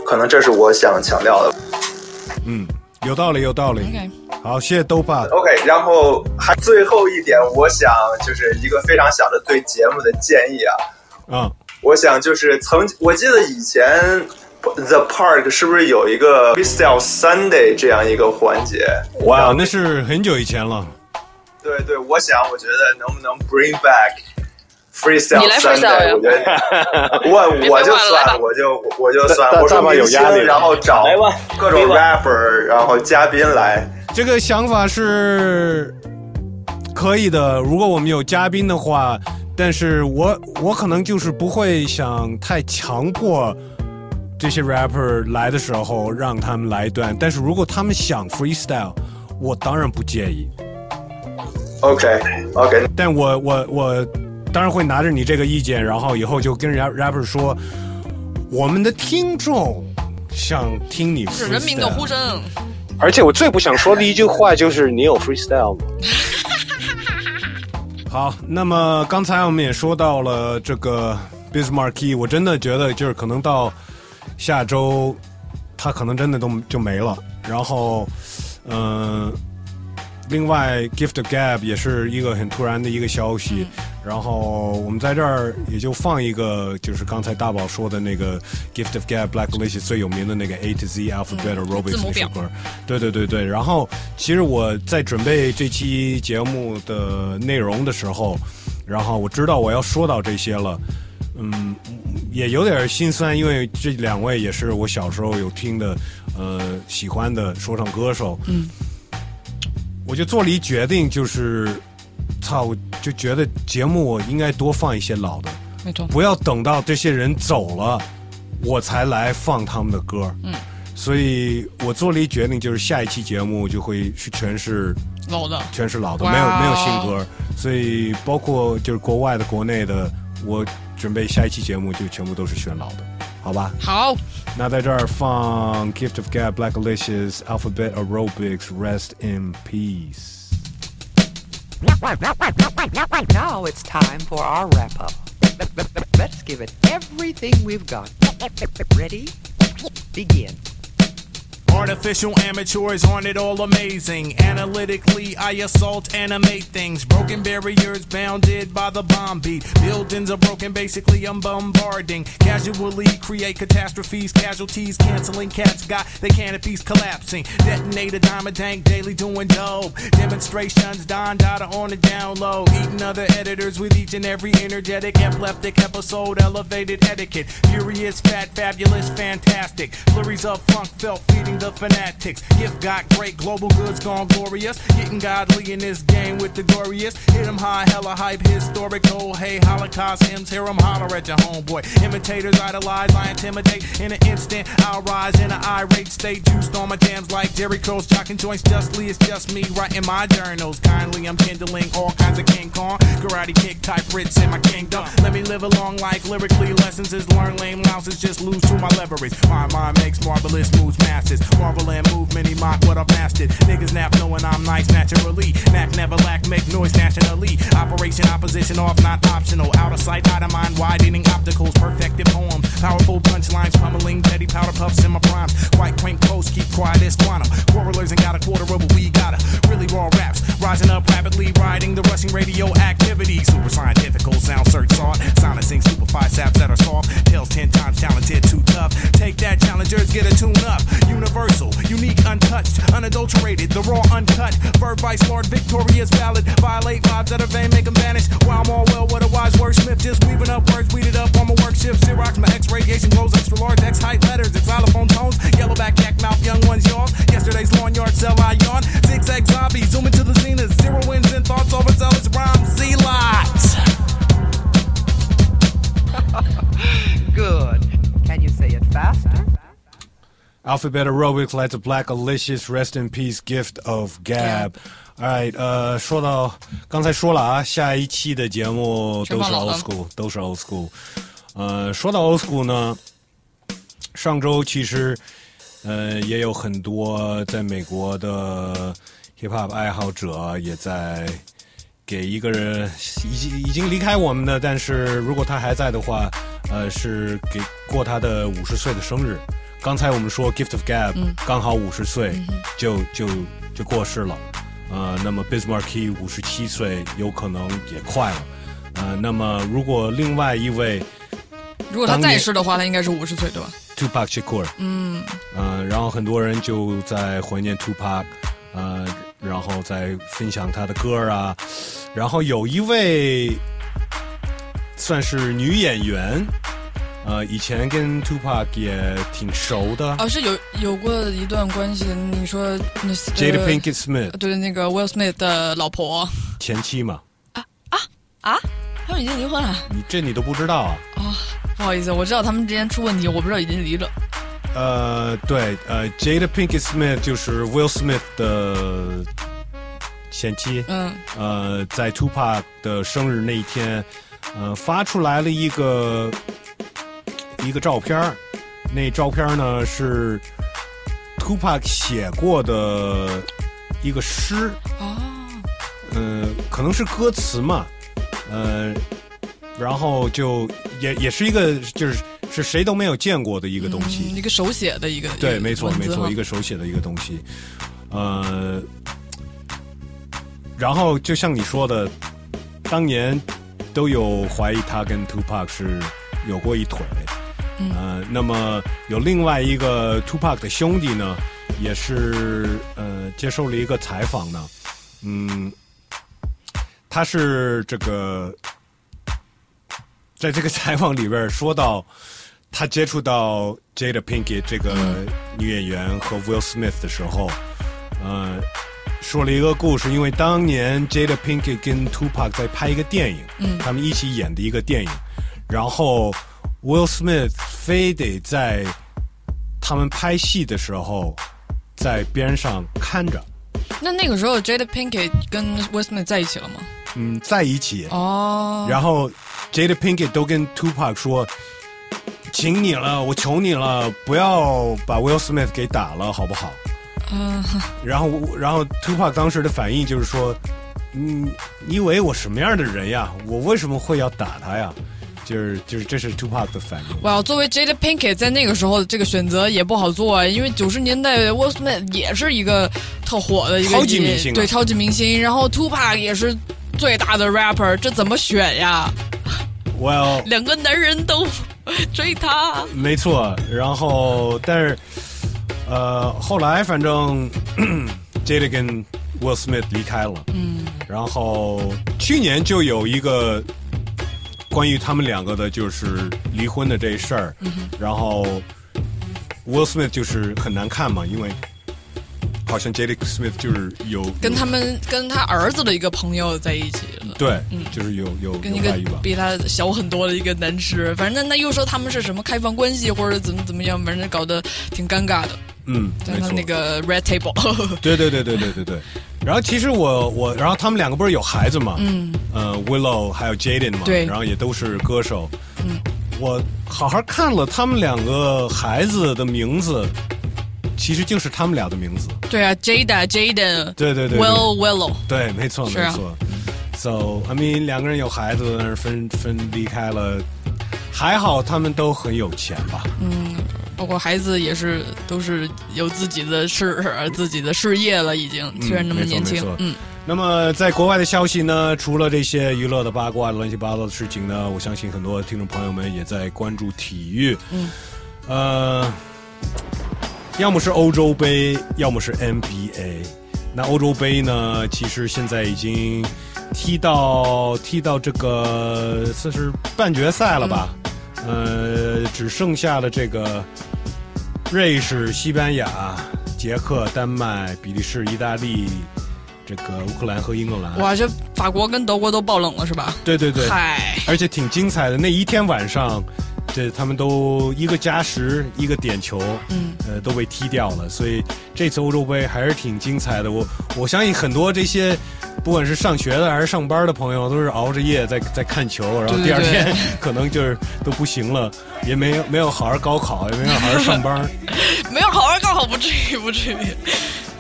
可能这是我想强调的。嗯，有道理，有道理。好，谢谢豆爸。OK，然后还最后一点，我想就是一个非常小的对节目的建议啊。嗯，我想就是曾我记得以前 The Park 是不是有一个 Freestyle Sunday 这样一个环节？哇，那是很久以前了。对对，我想我觉得能不能 Bring Back。freestyle，你来 freestyle 我觉得 [LAUGHS] 我我就算我就我就算我说明星，然后找各种 rapper，然后嘉宾来。这个想法是可以的，如果我们有嘉宾的话，但是我我可能就是不会想太强迫这些 rapper 来的时候让他们来一段，但是如果他们想 freestyle，我当然不介意。OK OK，但我我我。当然会拿着你这个意见，然后以后就跟人家 rapper 说，我们的听众想听你是人民的呼声。而且我最不想说的一句话就是你有 freestyle 吗？[LAUGHS] 好，那么刚才我们也说到了这个 Bismarcky，我真的觉得就是可能到下周他可能真的都就没了。然后，嗯。另外，Gift Gab 也是一个很突然的一个消息，然后我们在这儿也就放一个，就是刚才大宝说的那个 Gift of Gab Blacklist 最有名的那个 A to Z Alphabet Aerobics 那首歌，对对对对。然后，其实我在准备这期节目的内容的时候，然后我知道我要说到这些了，嗯，也有点心酸，因为这两位也是我小时候有听的，呃，喜欢的说唱歌手，嗯。我就做了一决定，就是，操，我就觉得节目我应该多放一些老的，没错，不要等到这些人走了，我才来放他们的歌。嗯，所以我做了一决定，就是下一期节目就会是全是老的，全是老的，没有没有新歌。所以包括就是国外的、国内的，我准备下一期节目就全部都是选老的。好吧，好，那在这儿放 Gift of Gab Blackalicious Alphabet Aerobics Rest in Peace. Now it's time for our wrap up. Let's give it everything we've got. Ready? Begin. Artificial amateurs aren't it all amazing? Analytically, I assault, animate things. Broken barriers bounded by the bomb beat. Buildings are broken, basically, I'm bombarding. Casually create catastrophes, casualties, canceling cats got the canopies collapsing. Detonate a diamond tank daily doing dope. Demonstrations, Don Dada on the down low. Eating other editors with each and every energetic, epileptic episode, elevated etiquette. Furious, fat, fabulous, fantastic. Flurries of funk felt feeding the fanatics. Gift got great, global goods gone glorious. Getting godly in this game with the glorious. Hit them high, hella hype, historical. Oh, hey, Holocaust hymns, hear them holler at your homeboy. Imitators idolize, I intimidate. In an instant, I'll rise in an irate state. Juiced on my jams like Jerry Curls, jocking joints justly. It's just me writing my journals. Kindly, I'm kindling all kinds of King Kong. Karate kick type Brits in my kingdom. Let me live a long life lyrically. Lessons is learn lame louses, just lose to my leverage. My mind makes marvelous moves, masters. Marvel and movement, he mock what I've mastered. Niggas nap knowing I'm nice naturally. Mac never lack, make noise nationally. Operation opposition off, not optional. Out of sight, out of mind, widening opticals, perfected poems. Powerful punchlines, pummeling, petty powder puffs in my prime. Quite quaint posts, keep quiet as quantum. Quarrelers ain't got a quarter of what we got. A really raw raps, rising up rapidly, riding the rushing radio activity. Super scientific, sound search sought. Super amplify saps that are soft. Tails ten times talented, too tough. Take that, challengers, get a tune up. Universal, unique, untouched, unadulterated, the raw, uncut. Verb vice lord, victorious, valid. Violate vibes that are vain, make them vanish. While I'm all well, what a wise wordsmith. Just weaving up words, weeded up on my work shift. Xerox, my X radiation glows extra large, X height letters, xylophone tones. Yellowback, yak mouth, young ones yawn. Yesterday's lawn yard, sell I yawn. Zigzag zombie, zoom into the zenith. Zero wins and thoughts overzealous rhymes. Z lots. [LAUGHS] Good. Can you say it faster? Alphabet Aerobics 来自 Black Alicious Rest in Peace Gift of Gab。Alright，呃，说到刚才说了啊，下一期的节目都是 old school，都是 old school。呃，说到 old school 呢，上周其实呃也有很多在美国的 hip hop 爱好者也在给一个人已经已经离开我们的，但是如果他还在的话，呃，是给过他的五十岁的生日。刚才我们说 Gift of Gab、嗯。刚好五十岁就就就过世了，呃，那么 Bismarcky 五十七岁有可能也快了，呃，那么如果另外一位如果他在世的话，他应该是五十岁，对吧？Tupac Shakur，嗯，呃，然后很多人就在怀念 Tupac，呃，然后在分享他的歌啊，然后有一位算是女演员，呃，以前跟 Tupac 也挺熟的、哦，是有有过一段关系。你说那 Jada 呃 Pinkett Smith 对那个 Will Smith 的老婆。前妻嘛，啊啊，他们已经离婚了？你这你都不知道啊？啊、不好意思，我知道他们之间出问题，我不知道已经离了。呃，对，呃，Jada Pinkett Smith 就是 Will Smith 的前妻，嗯，呃，在 Tupac 的生日那一天，呃，发出来了一个一个照片儿那照片呢是 Tupac 写过的一个诗，哦，呃，可能是歌词嘛，呃，然后就也也是一个就是是谁都没有见过的一个东西，嗯一个手写的一个对，没错，没错，一个手写的一个东西，呃，然后就像你说的，当年都有怀疑他跟 Tupac 是有过一腿，嗯呃，那么有另外一个 Tupac 的兄弟呢，也是呃接受了一个采访呢，嗯，他是这个在这个采访里边说到。他接触到 Jada Pinkett 这个女演员和 Will Smith 的时候，呃，说了一个故事。因为当年 Jada Pinkett 跟 Tupac 在拍一个电影，嗯他们一起演的一个电影，然后 Will Smith 非得在他们拍戏的时候在边上看着，那那个时候 Jada Pinkett 跟 Will Smith 在一起了吗？嗯，在一起。哦，然后 Jada Pinkett 都跟 Tupac 说：“请你了，我求你了，不要把 Will Smith 给打了，好不好嗯，？”然后，然后 Tupac 当时的反应就是说：“嗯，你以为我什么样的人呀？我为什么会要打他呀？”就是就是这是 Tupac 的反应。哇，作为 Jada Pinkett 在那个时候这个选择也不好做，因为九十年代 Wall Smith 也是一个特火的一个超级明星啊对，超级明星。然后 Tupac 也是最大的 rapper，这怎么选呀？Well，两个男人都追他。没错，然后但是呃，后来反正 Jada 跟 Will Smith 离开了，嗯，然后去年就有一个关于他们两个的，就是离婚的这事儿，嗯然后 Will Smith 就是很难看嘛，因为好像 Jada Smith 就是有跟他们跟他儿子的一个朋友在一起了。对，嗯就是有有跟一个。比他小很多的一个男士，反正那那又说他们是什么开放关系或者怎么怎么样，反正搞得挺尴尬的。嗯，没错。那个 red table，[LAUGHS] 对对对对对对对。然后其实我我，然后他们两个不是有孩子嘛？嗯，呃，Willow 还有 Jaden 嘛，对然后也都是歌手。嗯，我好好看了他们两个孩子的名字，其实就是他们俩的名字。对啊，Jada Jaden，对对对对 Will Willow，对，没错啊没错。So I mean，两个人有孩子，但是分分离开了，还好他们都很有钱吧？嗯，包括孩子也是都是有自己的事、自己的事业了，已经虽然那么年轻，嗯，那么，在国外的消息呢？除了这些娱乐的八卦、乱七八糟的事情呢，我相信很多听众朋友们也在关注体育。嗯，呃，要么是欧洲杯，要么是 NBA。那欧洲杯呢，其实现在已经踢到踢到这个算是半决赛了吧？呃，只剩下了这个瑞士、西班牙、捷克、丹麦、比利时、意大利。这个乌克兰和英格兰，哇，这法国跟德国都爆冷了是吧？对对对，嗨，而且挺精彩的。那一天晚上，这他们都一个加时，一个点球，嗯，呃，都被踢掉了。所以这次欧洲杯还是挺精彩的。我我相信很多这些，不管是上学的还是上班的朋友，都是熬着夜在在看球，然后第二天 [LAUGHS] 可能就是都不行了，也没有没有好好高考，也没有好好上班，[LAUGHS] 没有好好高考，不至于不至于。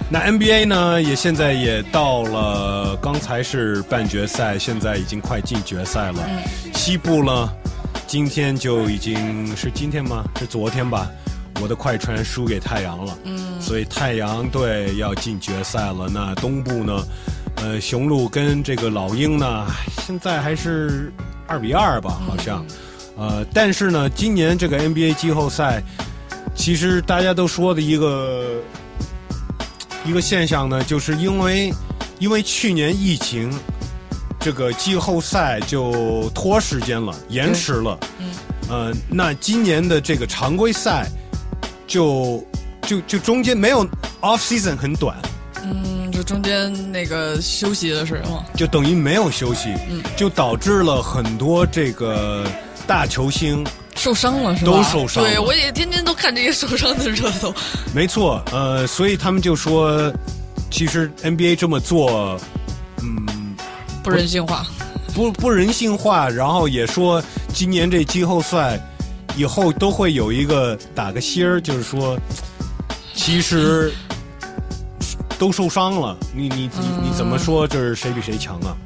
那 NBA 呢，也现在也到了，刚才是半决赛，现在已经快进决赛了。西部呢，今天就已经是今天吗？是昨天吧？我的快船输给太阳了，嗯，所以太阳队要进决赛了。那东部呢，呃，雄鹿跟这个老鹰呢，现在还是二比二吧，好像。呃，但是呢，今年这个 NBA 季后赛，其实大家都说的一个。一个现象呢，就是因为因为去年疫情，这个季后赛就拖时间了，延迟了。嗯。呃，那今年的这个常规赛就就就中间没有 off season 很短。嗯，就中间那个休息的时候。就等于没有休息。嗯。就导致了很多这个大球星。受伤了是吧？都受伤。对，我也天天都看这些受伤的热搜。没错，呃，所以他们就说，其实 NBA 这么做，嗯，不人性化，不不人性化。然后也说，今年这季后赛以后都会有一个打个心儿，就是说，其实都受伤了，你你你你怎么说？这是谁比谁强啊？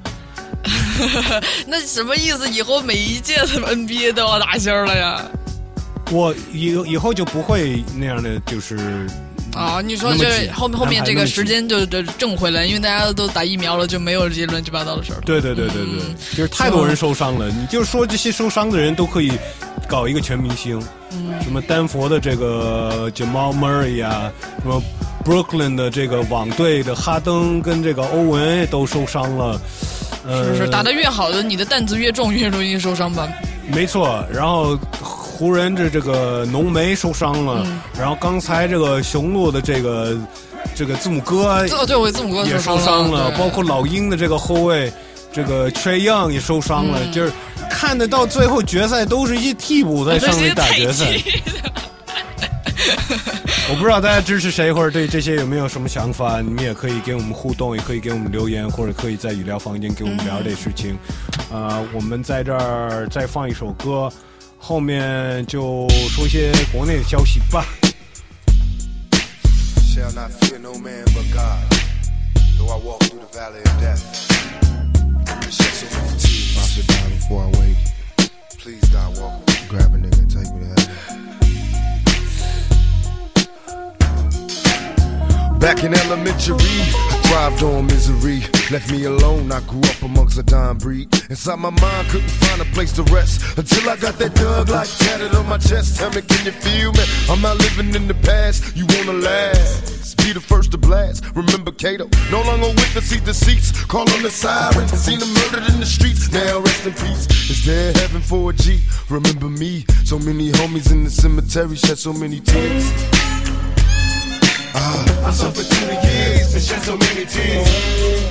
[LAUGHS] 那什么意思？以后每一届的 NBA 都要打星了呀？我以以后就不会那样的，就是啊，你说这后面后面这个时间就就挣回来，因为大家都打疫苗了，就没有这些乱七八糟的事儿。对对对对对，就是太多人受伤了。你就说这些受伤的人都可以搞一个全明星，什么丹佛的这个 Jamal Murray 啊，什么 Brooklyn 的这个网队的哈登跟这个欧文都受伤了。是是，打得越好的，你的担子越重，越容易受伤吧？没错。然后湖人这这个浓眉受伤了，然后刚才这个雄鹿的这个这个字母哥，对，我字母哥也受伤了，包括老鹰的这个后卫这个 Trey Young 也受伤了，就是看得到最后决赛都是一些替补在上面打决赛。[LAUGHS] 我不知道大家支持谁，或者对这些有没有什么想法？你们也可以给我们互动，也可以给我们留言，或者可以在语聊房间给我们聊这事情。呃，我们在这儿再放一首歌，后面就说一些国内的消息吧。Back in elementary, I thrived on misery. Left me alone, I grew up amongst a dying breed. Inside my mind, couldn't find a place to rest until I got that thug like tatted on my chest. Tell me, can you feel me? I'm not living in the past. You wanna last? Be the first to blast. Remember Cato, no longer with the seat seats. Call on the sirens, seen them murdered in the streets. Now rest in peace. Is there heaven for a G? Remember me? So many homies in the cemetery shed so many tears. Uh, I suffered through the years and shed so many tears.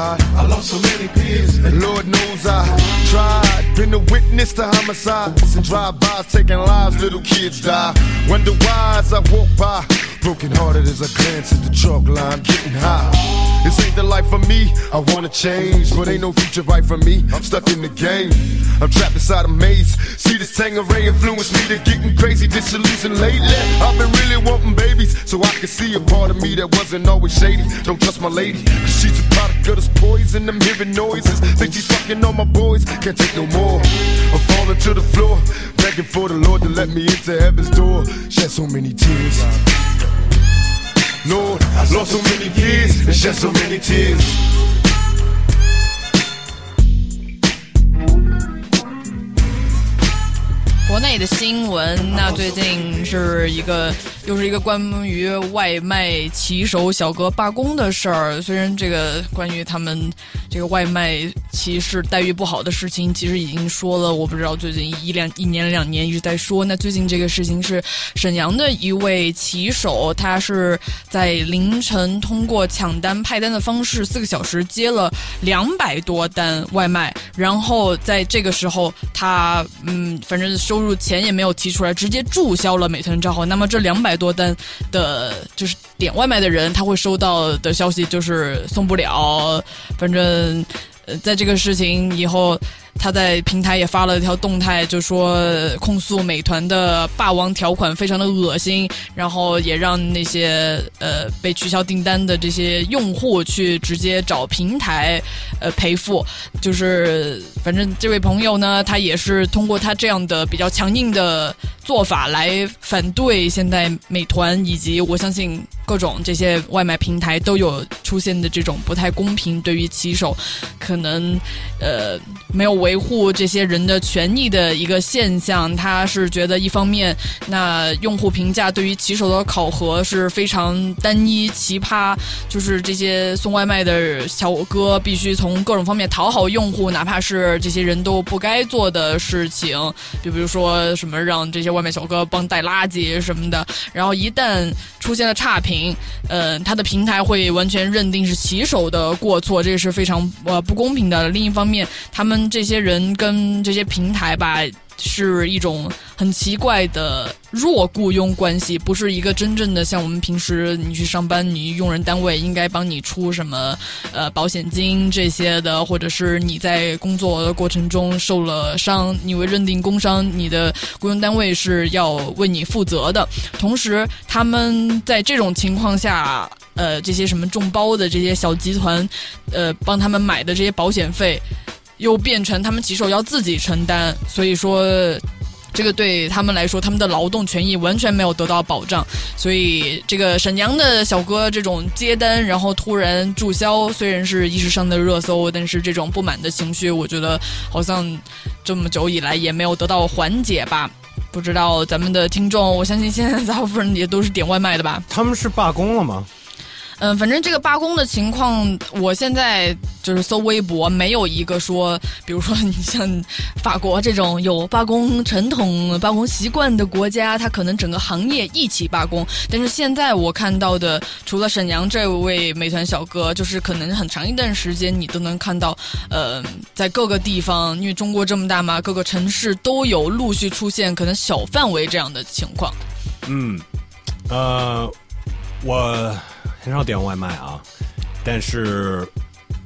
I lost so many peers. And Lord knows I tried. Been a witness to homicides and drive-bys taking lives. Little kids die. Wonder why as I walk by. Broken hearted as I glance at the chalk line, getting high. This ain't the life for me. I wanna change, but ain't no future right for me. I'm stuck in the game. I'm trapped inside a maze. See this Tangeray influence me to getting crazy, disillusioned lately. I've been really wanting babies, so I can see a part of me that wasn't always shady. Don't trust my lady, cause she's a product of this poison. I'm hearing noises. Think she's fucking all my boys. Can't take no more. I'm falling to the floor, begging for the Lord to let me into heaven's door. Shed so many tears. Lord, I lost so many years and shed so many tears. 国内的新闻，那最近是一个又是一个关于外卖骑手小哥罢工的事儿。虽然这个关于他们这个外卖骑士待遇不好的事情，其实已经说了，我不知道最近一两一年两年一直在说。那最近这个事情是沈阳的一位骑手，他是在凌晨通过抢单派单的方式，四个小时接了两百多单外卖，然后在这个时候他嗯，反正收入钱也没有提出来，直接注销了美团账号。那么这两百多单的，就是点外卖的人，他会收到的消息就是送不了，反正。呃，在这个事情以后，他在平台也发了一条动态，就说控诉美团的霸王条款非常的恶心，然后也让那些呃被取消订单的这些用户去直接找平台呃赔付。就是反正这位朋友呢，他也是通过他这样的比较强硬的做法来反对现在美团以及我相信各种这些外卖平台都有出现的这种不太公平，对于骑手可能呃没有维护这些人的权益的一个现象。他是觉得一方面，那用户评价对于骑手的考核是非常单一奇葩，就是这些送外卖的小哥必须从各种方面讨好用户，哪怕是这些人都不该做的事情，就比如说什么让这些外卖小哥帮带垃圾什么的。然后一旦出现了差评，呃，他的平台会完全认定是骑手的过错，这是非常呃不公平的。另一方面，他们这些些人跟这些平台吧。是一种很奇怪的弱雇佣关系，不是一个真正的像我们平时你去上班，你用人单位应该帮你出什么呃保险金这些的，或者是你在工作的过程中受了伤，你为认定工伤，你的雇佣单位是要为你负责的。同时，他们在这种情况下，呃，这些什么众包的这些小集团，呃，帮他们买的这些保险费。又变成他们骑手要自己承担，所以说，这个对他们来说，他们的劳动权益完全没有得到保障。所以，这个沈阳的小哥这种接单然后突然注销，虽然是一时上的热搜，但是这种不满的情绪，我觉得好像这么久以来也没有得到缓解吧。不知道咱们的听众，我相信现在大部分也都是点外卖的吧？他们是罢工了吗？嗯，反正这个罢工的情况，我现在就是搜微博，没有一个说，比如说你像法国这种有罢工传统、罢工习惯的国家，它可能整个行业一起罢工。但是现在我看到的，除了沈阳这位美团小哥，就是可能很长一段时间你都能看到，呃，在各个地方，因为中国这么大嘛，各个城市都有陆续出现可能小范围这样的情况。嗯，呃，我。很少点外卖啊，但是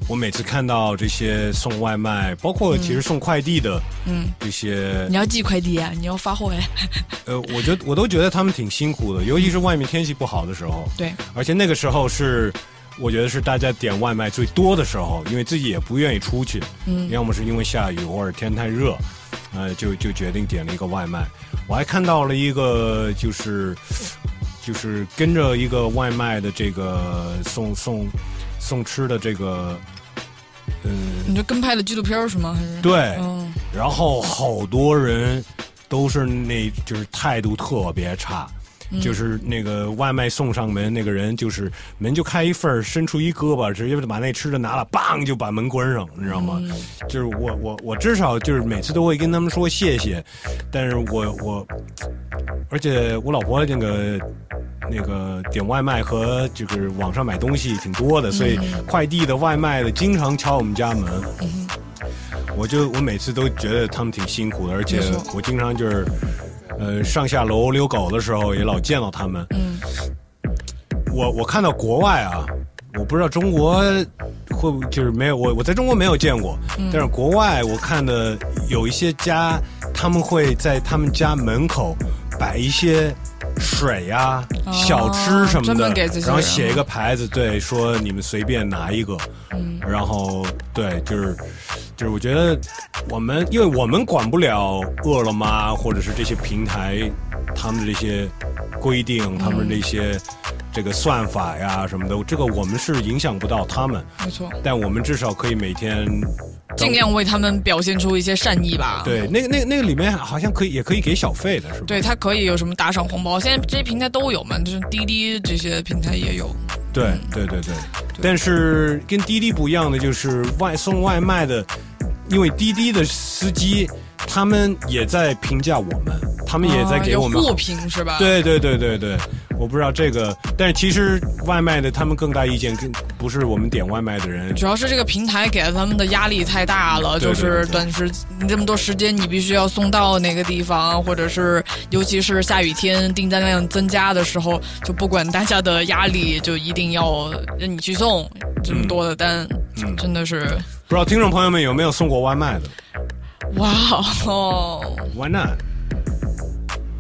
我每次看到这些送外卖，包括其实送快递的嗯，这些，你要寄快递啊，你要发货呀。[LAUGHS] 呃，我觉得我都觉得他们挺辛苦的，尤其是外面天气不好的时候。对，而且那个时候是，我觉得是大家点外卖最多的时候，因为自己也不愿意出去，嗯要么是因为下雨或者天太热，呃，就就决定点了一个外卖。我还看到了一个就是就是跟着一个外卖的这个送送送吃的这个，嗯、你就跟拍的纪录片是吗？还是对，嗯，然后好多人都是那就是态度特别差。嗯。就是那个外卖送上门，那个人就是门就开一份儿伸出一胳膊，直接把那吃的拿了，梆就把门关上，你知道吗？就是我我我至少就是每次都会跟他们说谢谢，但是我我，而且我老婆那个那个点外卖和就是网上买东西挺多的，所以快递的外卖的经常敲我们家门。我就我每次都觉得他们挺辛苦的，而且我经常就是，呃，上下楼遛狗的时候也老见到他们。嗯，我我看到国外啊，我不知道中国会不就是没有我我在中国没有见过，嗯但是国外我看的有一些家，他们会在他们家门口摆一些水呀、哦小吃什么的然后写一个牌子，对，说你们随便拿一个，嗯。然后对，就是就是我觉得我们因为我们管不了饿了么或者是这些平台他们的这些规定，他们这些这个算法呀什么的，这个我们是影响不到他们，没错，但我们至少可以每天尽量为他们表现出一些善意吧。对那个那个那个里面好像可以也可以给小费的是吧？对，它可以有什么打赏红包，现在这些平台都有嘛，就是滴滴这些平台也有。对对对对，但是跟滴滴不一样的就是外送外卖的，因为滴滴的司机他们也在评价我们，他们也在给我们互评是吧？对对对对对，我不知道这个，但是其实外卖的他们更大意见，更不是我们点外卖的人。主要是这个平台给了他们的压力太大了，对对就是短时你这么多时间，你必须要送到哪个地方，或者是尤其是下雨天订单量增加的时候，就不管大家的压力，就一定要让你去送这么多的单，嗯。真的是不知道听众朋友们有没有送过外卖的哇哦！？Why not？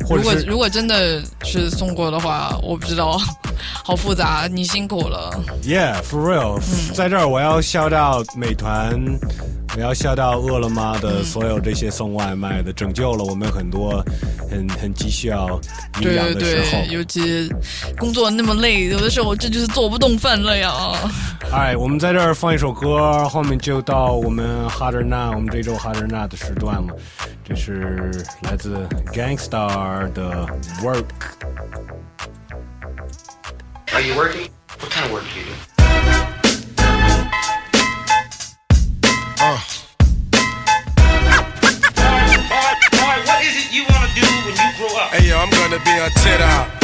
如果如果真的是送过的话，我不知道，[LAUGHS] 好复杂，你辛苦了。Yeah, for real，、在这儿我要笑到美团，我要笑到饿了么的所有这些送外卖的，拯救了我们很多很很急需要营对养对的时候。对，尤其工作那么累，有的时候这就是做不动饭了呀。[LAUGHS] 哎，我们在这儿放一首歌，后面就到我们 Harder Now，我们这周 Harder Now 的时段了。这是来自 Gangstar 的 Work。Are you working? What kind of work do you do? Uh. Alright, what is it you want to do when you grow up? Hey yo, I'm gonna be on tit out.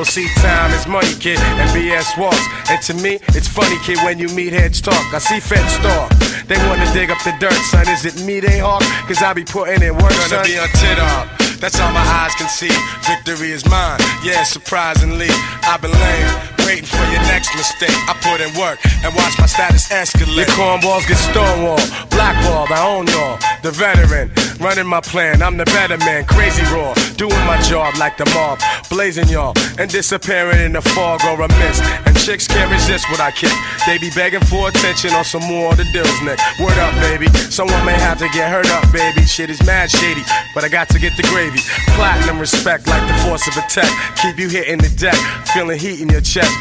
See, time is money, kid, and BS walks. And to me, it's funny, kid, when you meet heads talk. I see feds talk. They wanna dig up the dirt, son. Is it me they hawk? Cause I be putting in work, Gonna son. be on tit up. That's all my eyes can see. Victory is mine. Yeah, surprisingly, I've been laying, waiting for your next mistake. I put in work and watch my status escalate. Your cornballs get stonewalled, blackballed. I own y'all, the veteran, running my plan. I'm the better man, crazy raw, doing my job like the mob, blazing y'all and disappearing in the fog or a mist. And chicks can't resist what I kick. They be begging for attention on some more of the deals, Nick. Word up, baby. Someone may have to get hurt up, baby. Shit is mad shady, but I got to get the gravy. Platinum respect like the force of attack. Keep you hitting the deck, feeling heat in your chest.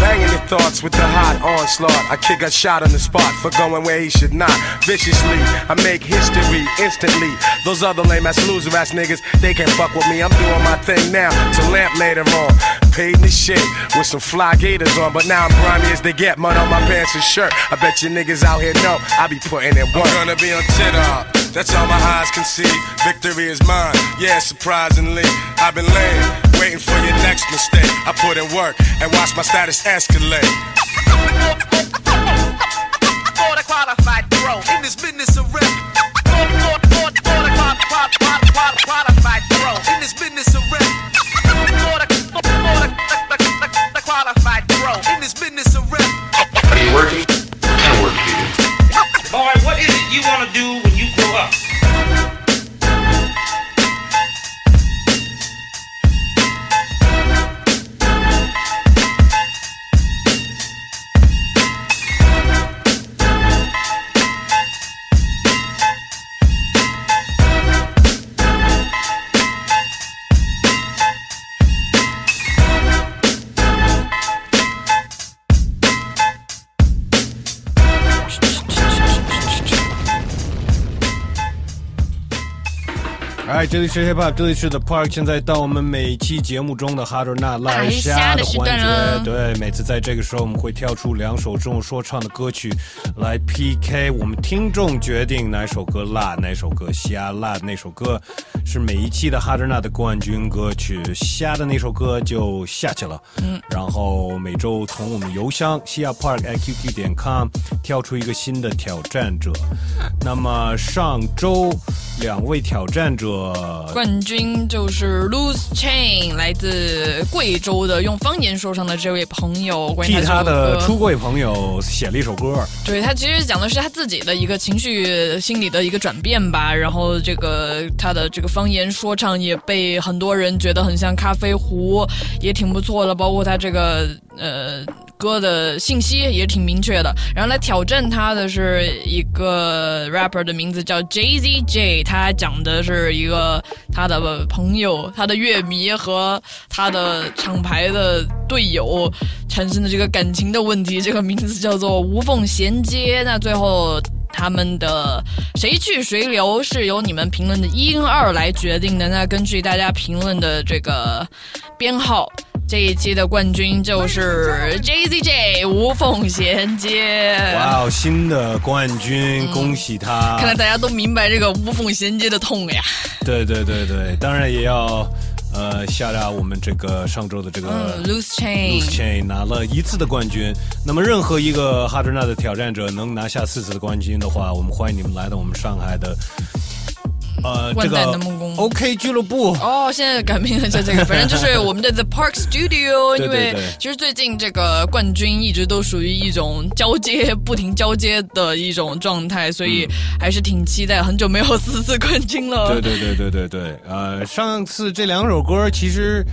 Banging your thoughts with the hot onslaught. I kick a shot on the spot for going where he should not. Viciously, I make history instantly. Those other lame ass loser ass niggas, they can't fuck with me. I'm doing my thing now to lamp later on. Paid the shit with some fly gators on, but now I'm grimy as they get. Mud on my pants and shirt. I bet you niggas out here know I be putting in work. I'm gonna be on TikTok. That's all my eyes can see. Victory is mine. Yeah, surprisingly, I've been laying, waiting for your next mistake. I put in work and watch my status escalate. The qualified pro in this business of rap. For the for the for the qual- qual- qual- が这里是 Hip Hop，这里是 The Park，现在到我们每期节目中的 Hard or Not 哎来虾的环节。对，每次在这个时候，我们会跳出两首这种说唱的歌曲来 PK，我们听众决定哪首歌辣，哪首歌虾。辣的那首歌是每一期的 Hard or Not 的冠军歌曲，虾的那首歌就下去了。嗯，然后每周从我们邮箱西亚 park at qq 点 com 挑出一个新的挑战者。那么上周两位挑战者冠军就是 Loose Chain，来自贵州的用方言说唱的这位朋友，替他的出柜朋友写了一首歌。对他其实讲的是他自己的一个情绪心理的一个转变吧，然后这个他的这个方言说唱也被很多人觉得很像咖啡壶，也挺不错的，包括他这个呃。歌的信息也挺明确的，然后来挑战他的是一个 rapper 的名字叫 Jay Z J，他讲的是一个他的朋友、他的乐迷和他的厂牌的队友产生的这个感情的问题，这个名字叫做无缝衔接。那最后他们的谁去谁留是由你们评论的一跟二来决定的。那根据大家评论的这个编号。这一期的冠军就是 JZJ 无缝衔接。哇哦，新的冠军，恭喜他！看来大家都明白这个无缝衔接的痛呀。对对对对，当然也要呃下达我们这个上周的这个、嗯、Loose Chain Loose Chain 拿了一次的冠军。那么任何一个哈德纳的挑战者能拿下四次的冠军的话，我们欢迎你们来到我们上海的。呃，这个 OK 俱乐部哦，现在改名了叫这个，[LAUGHS] 反正就是我们的 The Park Studio。因为其实最近这个冠军一直都属于一种交接、不停交接的一种状态，所以还是挺期待。很久没有四次冠军了。对对对对对对，呃，上次这两首歌其实。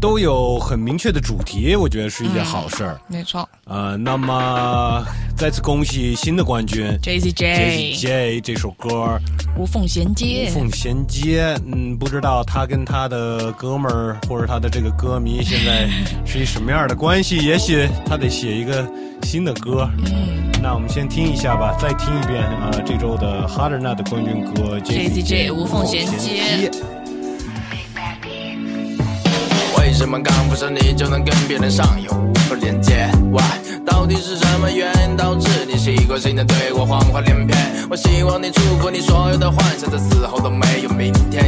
都有很明确的主题，我觉得是一件好事儿、嗯。没错。呃，那么再次恭喜新的冠军 J Z J J J 这首歌无缝衔接。无缝衔接，嗯，不知道他跟他的哥们儿或者他的这个歌迷现在是一什么样的关系？也许他得写一个新的歌。嗯，那我们先听一下吧，再听一遍啊、呃，这周的 Harder Not 的冠军歌 J Z J 无缝衔接。什么刚不上你就能跟别人上有无缝连接？Why？到底是什么原因导致你习惯性的对我谎话连篇？我希望你祝福你所有的幻想，在死后都没有明天。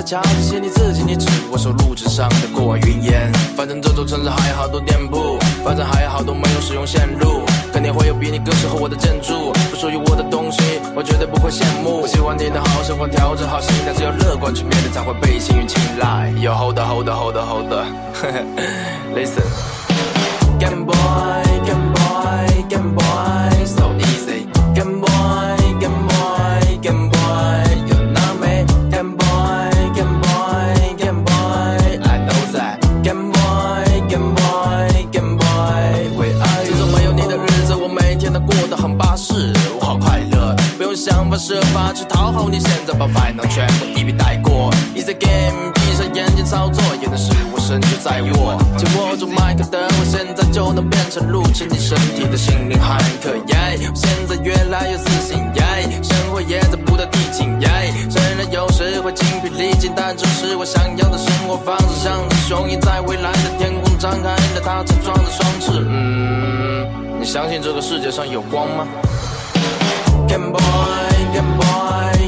也别太瞧这些你自己，你只不过收录纸上的过往云烟。反正这座城市还有好多店铺，反正还有好多没有使用线路，肯定会有比你更适合我的建筑，不属于我的东西，我绝对不会羡慕。我希望你的好生活，调整好心态，只有乐观去面对，才会被幸运青睐。有 hold hold hold hold on [LAUGHS] listen game boy 法去讨好你现在把烦恼全部一笔带过 easy game 闭上眼睛操作也能使我身就在握紧握住麦克灯，我现在就能变成入侵你身体的心灵骇客。耶，我现在越来越自信。耶，生活也在不断递进。耶，虽然有时会精疲力尽，但这是我想要的生活方式。像只雄鹰在未来的天空张开了它强壮的双翅。嗯，你相信这个世界上有光吗 Game boy, Game boy,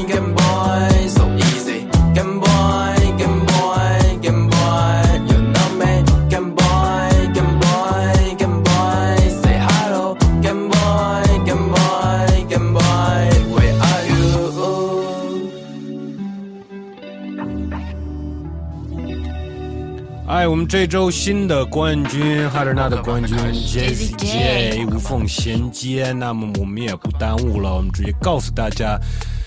哎，我们这周新的冠军哈德纳的冠军 Jessie J 无缝衔接，那么我们也不耽误了，我们直接告诉大家，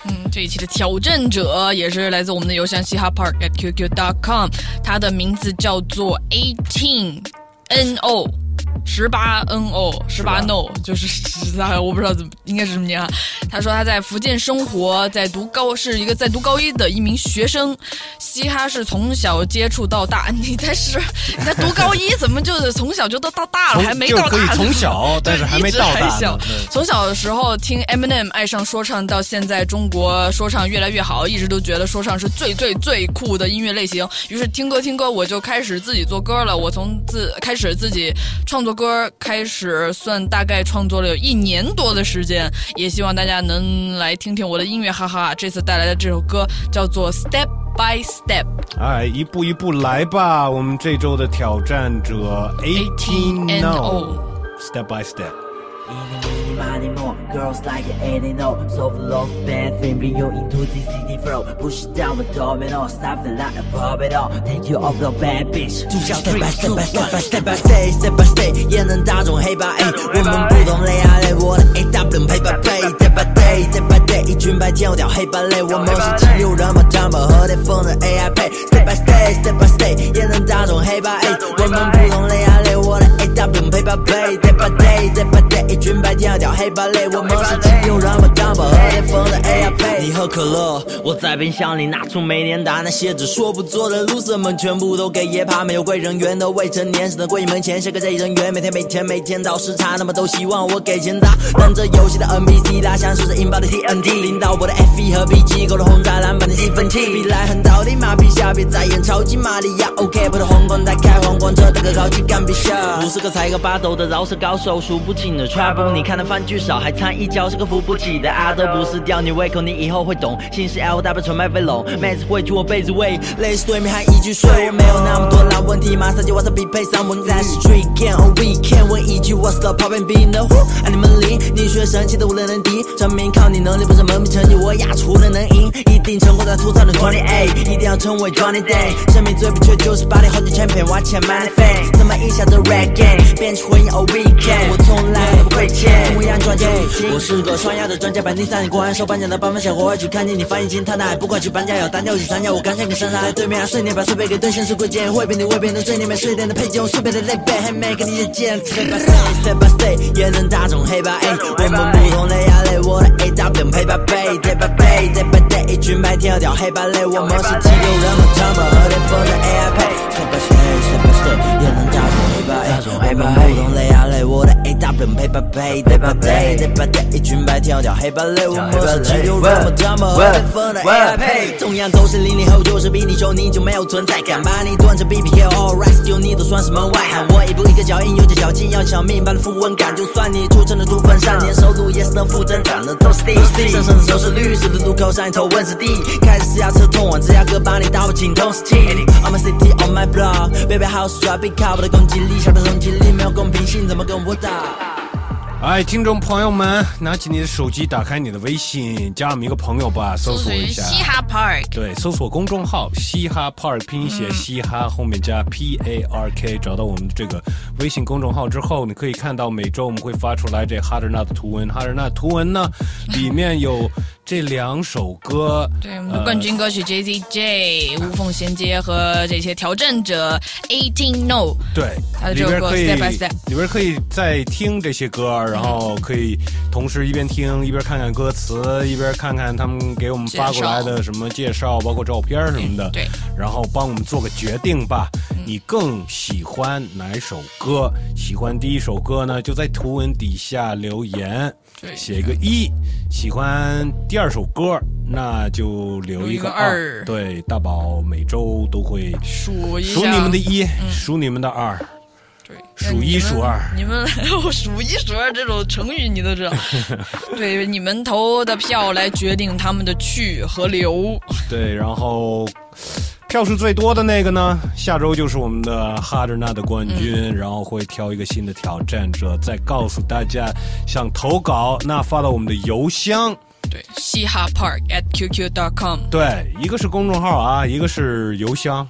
嗯，这一期的挑战者也是来自我们的邮箱嘻哈 park at qq dot com，他的名字叫做 eighteen n o。十八 n o 十八 no 就是十八，我不知道怎么应该是什么年啊。他说他在福建生活，在读高是一个在读高一的一名学生。嘻哈是从小接触到大，[LAUGHS] 你在是你在读高一，怎么就是从小就都到大了，还没到大？就可以从小，[LAUGHS] 但是还没到大从小的时候听 Eminem 爱上说唱，到现在中国说唱越来越好，一直都觉得说唱是最最最酷的音乐类型。于是听歌听歌，我就开始自己做歌了。我从自开始自己创作歌，开始算大概创作了有一年多的时间。也希望大家能来听听我的音乐，哈哈。这次带来的这首歌叫做 Step by Step。哎，一步一步来吧。我们这周的挑战者 Eighteen No Step by Step。money more girls like it ain't they know so full of bad thing bring you into the city flow push it down with domino stop the line and pop it on take you off the bad bitch 就像 step by step by step by step by step step by step 也能打中黑白 A 我们不懂雷啊雷我的 A W 配白配 day by day day by day 一群白天我掉黑白类我们是激流人马张把和电风的 AI 配 step by step step by step 也能打中黑白 A 我们不懂雷啊雷 我的 A W 配白配 day by day day by day 一群白天我掉黑白类我们是激流人马张把和电风的 AI 配你喝可乐我在冰箱里拿出每年打那些只说不做的 loser 们全部都给爷爬没有贵人缘的未成年时的柜门前写个这人员每天每天每天倒时差那么都希望我给钱砸但这游戏的 NPC 大像是这引爆的 TNT 领导我的 F1 和 B 机构的轰炸篮板的兴奋器。比来横到底马屁下别再演超级玛利亚 OK 不的皇冠在开皇冠车的个高级干比下五十个才个八斗的饶舌高手数不清的 trouble 你看的番剧少还掺一脚是个扶不起的阿斗不是吊你胃口你以后会懂。心是 LW 纯麦飞龙妹子会住我被子喂累死对面还一句睡我没有那么多老问题马上就我是匹配上文在 street can or weekend 问一句 what's the poppin' beat the who 爱你们离你学神气的无人能敌证明靠你能力不是门面成绩我压出了能赢一定成功在吐槽的 twenty eight 一定要成为 Johnny Day 生命最不缺就是把你好几千片花钱买的费怎么一下子 rap game 变成回应 on weekend 我从来不亏欠同样赚钱我是个双压的专家本地三你果然受颁奖的颁发小伙去看见你翻译进他那还不快去搬家要单挑去参加我刚像个山在对面碎念把碎片给兑现是贵贱会被你未变的最里面睡点的配件用碎片的累背还没给你的剑 step by step step by step 也能打中黑白 A 我们不同的压力我的 A W 配白背 day by day day 一群白天要掉黑白类我们是激流人们他们和巅峰的 AI 配 step by step step by step 也能打打中黑白们不同的压力我的 A W 配白背 day by day day by day 一群白天要掉黑白类我们是激流人们他们和电风的 AI 配同样都是零零后就是比你穷你就没有存在感把你断成 BPK all rest 就你都算是门外汉我一步一个脚印有着小劲要小命般的富翁感就算你出成了猪粪上年收入也是能负增长的都是地 [LAUGHS] 上升的收视率十字路口上一头问是地开着私家车通往芝加哥把你打不进同时气 On my city on my block baby house drop it 靠我的攻击力小的攻击力没有公平性怎么跟我打哎，听众朋友们，拿起你的手机，打开你的微信，加我们一个朋友吧，搜索一下嘻哈 Park。对，搜索公众号“嘻哈 Park”，拼写嘻哈，后面加 P A R K，找到我们这个微信公众号之后，你可以看到每周我们会发出来这哈德纳的图文。哈德纳图文呢，里面有这两首歌，对，我们的冠军歌曲 J Z J 无缝衔接和这些挑战者 Eighteen No，对，他的这首歌里边可以 Step by Step，里边可以再听这些歌，然后可以同时一边听一边看看歌词，一边看看他们给我们发过来的什么介绍，包括照片什么的。对，然后帮我们做个决定吧。你更喜欢哪首歌？喜欢第一首歌呢，就在图文底下留言，写一个一；喜欢第二首歌，那就留一个二。对，大宝每周都会数一数你们的一，数你们的二。对，数一数二。你们 [LAUGHS] 数一数二这种成语你都知道？[LAUGHS] 对，你们投的票来决定他们的去和留。对，然后。票数最多的那个呢，下周就是我们的哈德纳的冠军，然后会挑一个新的挑战者，再告诉大家想投稿，那发到我们的邮箱，对，嘻哈 park at qq dot com，对，一个是公众号啊，一个是邮箱。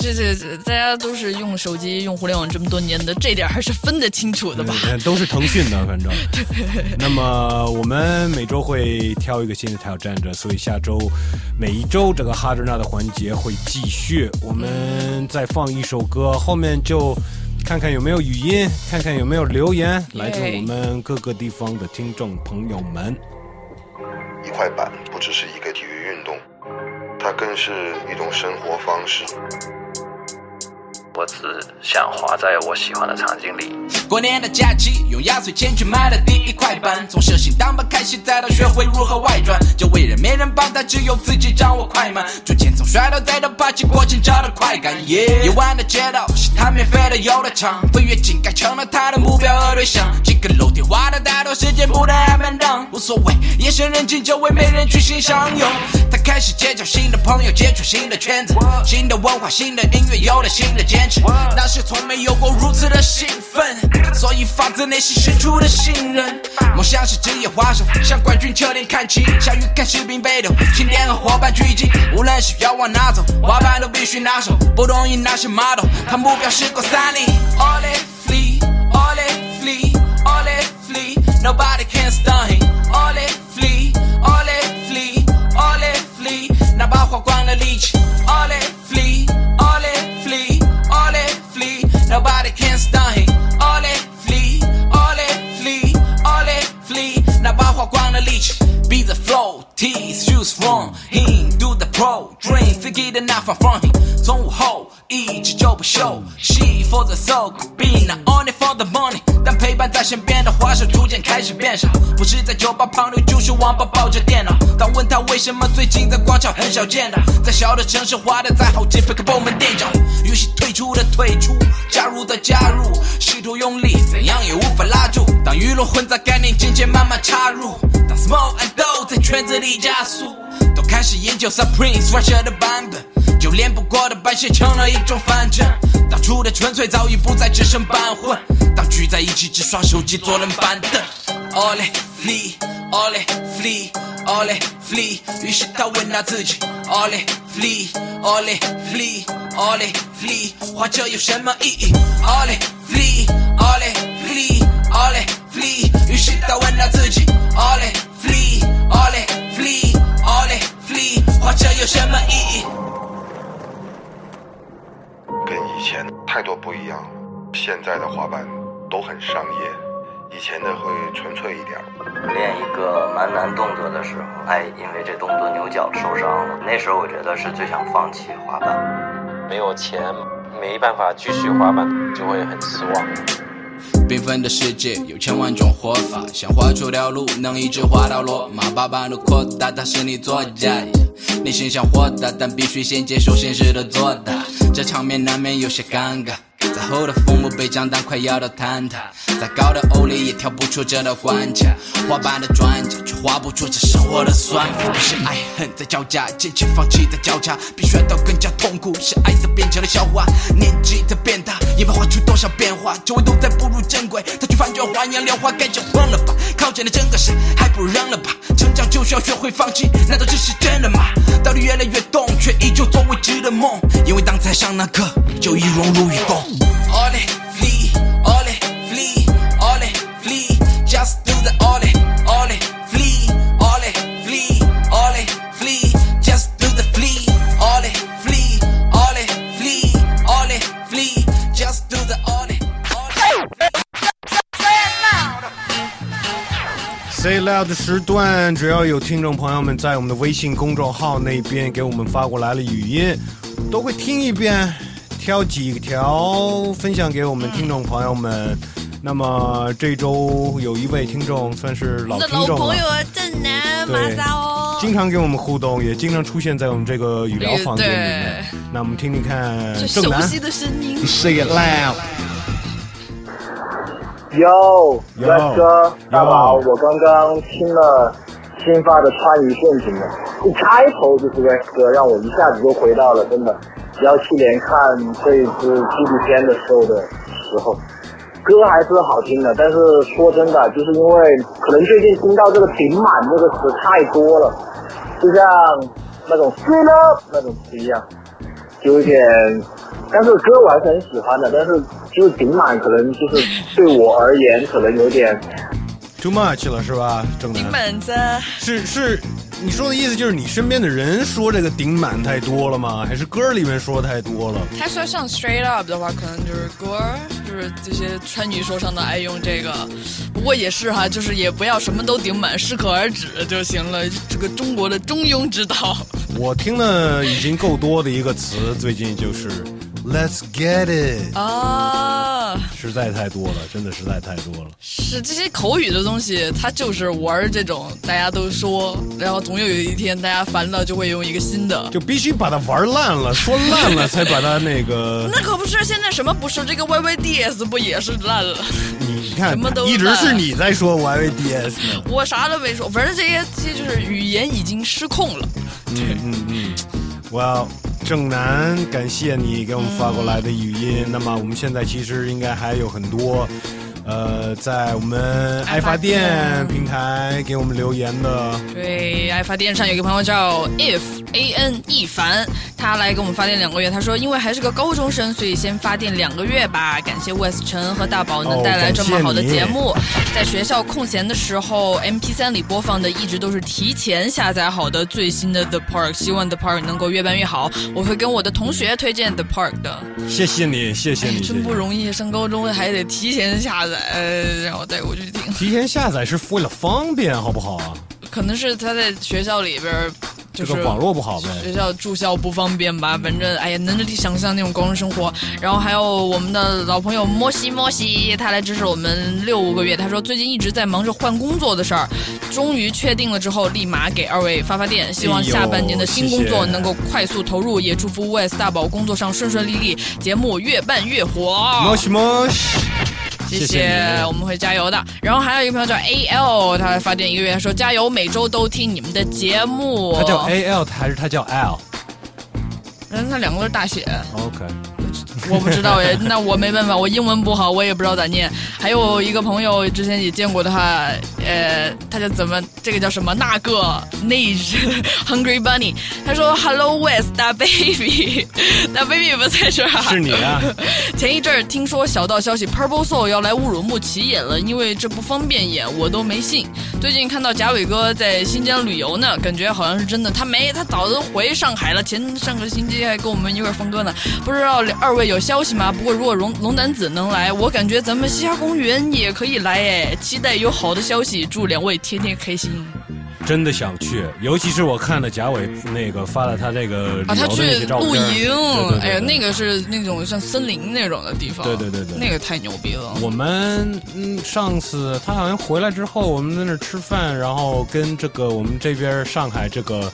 这这这，大家都是用手机、用互联网这么多年的，这点还是分得清楚的吧？都是腾讯的，反正。[LAUGHS] 那么我们每周会挑一个新的挑战者，所以下周每一周这个哈德纳的环节会继续。我们再放一首歌，后面就看看有没有语音，看看有没有留言，来自我们各个地方的听众朋友们。一块板不只是一个体育运动，它更是一种生活方式。我只想滑在我喜欢的场景里。过年的假期，用压岁钱去买了第一块板，从设心当班开始，再到学会如何外转。周围人没人帮他，只有自己掌握快慢。逐渐从摔倒再到爬起，过程找到快感。夜晚的街道是他免费的游乐场，飞跃井盖成了他的目标和对象。几个楼梯花的太多时间不太满当，无所谓，夜深人静，周围没人去欣赏。用他开始结交新的朋友，接触新的圈子，新的文化，新的音乐，有了新的坚持。那些从没有过如此的兴奋，所以发自内心深处的信任。梦想是职业滑手，向冠军球点看齐。下雨看士兵背头，庆典和伙伴聚集。无论是要往哪走，滑板都必须拿手。不同意那些 model，他目标是过三里。All it flee, all it flee, all it flee, nobody can stop him. All it flee, all it flee, all it flee，哪怕花光了力气。All it flee, 花光了力气。Be the flow, teeth, shoes from him, do the pro dream, figure it not far from him。从午后一直就不休息，for the soul, be not only for the money。当陪伴在身边的滑手逐渐开始变少，不是在酒吧旁溜，就是网吧抱着电脑。当问他为什么最近在广场很少见到，在小的城市滑的再好，进飞个部门店长。游戏退出的退出，加入的加入，试图用力，怎样也无法拉住。当娱乐混杂概念渐渐慢慢插入，当 small and dough 在圈子里加速，都开始研究 Supreme Thrasher 的版本，就连不过的版写成了一种反正。当初的纯粹早已不再只剩半混，当聚在一起只耍手机坐冷板凳。All i flee, all it flee, all it flee。于是他问他自己，All i flee, all it flee, all it flee，活着有什么意义？All i flee, all it flee, all it flee。于是他问他自己，All i flee, all it flee, all it flee，活着有什么意义？跟以前太多不一样了。现在的滑板都很商业，以前的会纯粹一点。练一个蛮难动作的时候，哎，因为这动作牛脚受伤了。那时候我觉得是最想放弃滑板，没有钱，没办法继续滑板，就会很失望。缤纷的世界有千万种活法，想画出条路能一直滑到罗马，爸爸的扩大，它是你作家。内心想豁达，但必须先接受现实的作大，这场面难免有些尴尬。再厚的枫木被讲但快要到坍塌，再高的欧里也跳不出这道关卡。滑板的专家却画不出这生活的算法，是爱恨在交加，坚持放弃在交叉，比摔倒更加痛苦，是爱的变成了笑话。年纪在变大，也没画出多少变化，周围都在步入正轨，他却翻转花样莲花，该就忘了吧。靠近了整个世，还不如让了吧。成长就需要学会放弃，难道这是真的吗？道理越来越懂，却依旧做未知的梦，因为当才上那刻，就已融入于共。All it, flee, all it, flee, all it, flee. Just do the all it, all it, flee, all it, flee, all it, flee. Just do the flee, all it, flee, all it, flee, all it, flee. Just do the all it. Say Loud 的时段，只要有听众朋友们在我们的微信公众号那边给我们发过来了语音，都会听一遍。挑几条分享给我们听众朋友们。那么这周有一位听众算是老听众了老朋友，正南马对萨哦，经常跟我们互动，也经常出现在我们这个语聊房间里面。那我们听听看这正南熟悉的声音。，Say it loud。哟，Yo 帅哥，大宝，我刚刚听了新发的川渝陷阱的，一开头就是 Rex 哥，让我一下子就回到了真的幺七年看这一支纪录片的时候的时候，歌还是好听的，但是说真的，就是因为可能最近听到这个“顶满”这个词太多了，就像那种 “straight up” 那种词一样，就有点。但是歌我还是很喜欢的，但是就是顶满可能就是对我而言可能有点 Too much 了是吧？正南顶满子，是是，你说的意思就是你身边的人说这个顶满太多了吗？还是歌里面说太多了？他说像 straight up 的话，可能就是歌儿，就是这些川女说唱的爱用这个。不过也是哈，就是也不要什么都顶满，适可而止就行了。这个中国的中庸之道。我听的已经够多的一个词，最近就是 Let's get it，啊，实在太多了，真的实在太多了。是这些口语的东西，它就是玩儿这种大家都说，然后总有一天大家烦了就会用一个新的。就必须把它玩烂了，说烂了才把它那个。[LAUGHS] 那可不是，现在什么不是？这个 YYDS 不也是烂了？[LAUGHS] 你看什么都，一直是你在说 YYDS 呢。我啥都没说，反正这些这些就是语言已经失控了。嗯嗯嗯，哇，正南，感谢你给我们发过来的语音。那么我们现在其实应该还有很多。呃，在我们爱发电平台给我们留言的，对，爱发电上有个朋友叫 if a n 一凡，他来给我们发电两个月。他说，因为还是个高中生，所以先发电两个月吧。感谢 West 陈和大宝能带来这么好的节目。在学校空闲的时候，MP 3里播放的一直都是提前下载好的最新的 The Park，希望 The Park 能够越办越好。我会跟我的同学推荐 The Park 的。谢谢你，谢谢你，哎真不容易，上高中还得提前下载，然后带过去听。提前下载是为了方便，好不好啊？可能是他在学校里边儿，就是这个网络不好呗。学校住校不方便吧，反正哎呀，能想象那种高中生活。然后还有我们的老朋友莫西莫西，他来支持我们六个月。他说最近一直在忙着换工作的事儿，终于确定了之后，立马给二位发发电，希望下半年的新工作能够快速投入，也祝福 West 大宝工作上顺顺利利，节目越办越火。莫西莫西。谢谢你我们会加油的。然后还有一个朋友叫 A L，他发电一个月，他说加油，每周都听你们的节目。他叫 A L 还是他叫 L？人他两个都是大写。OK，我不知道哎，那我没办法，我英文不好，我也不知道咋念。还有一个朋友之前也见过他，呃，他叫怎么这个叫什么那个 Nage [LAUGHS] Hungry Bunny，他说 Hello West 大 baby，[LAUGHS] 大 baby 不在这儿啊，是你啊。前一阵儿听说小道消息 Purple Soul 要来乌鲁木齐演了，因为这不方便演，我都没信。最近看到贾伟哥在新疆旅游呢，感觉好像是真的。他没，他早都回上海了，前上个星期还跟我们一块儿放歌呢。不知道二位有消息吗？不过如果龙龙男子能来，我感觉咱们西霞公园也可以来哎。期待有好的消息，祝两位天天开心。真的想去，尤其是我看了贾伟那个发了他这个啊，他去露营，哎呀，那个是那种像森林那种的地方，对对对对，那个太牛逼了。我们嗯，上次他好像回来之后，我们在那儿吃饭，然后跟这个我们这边上海这个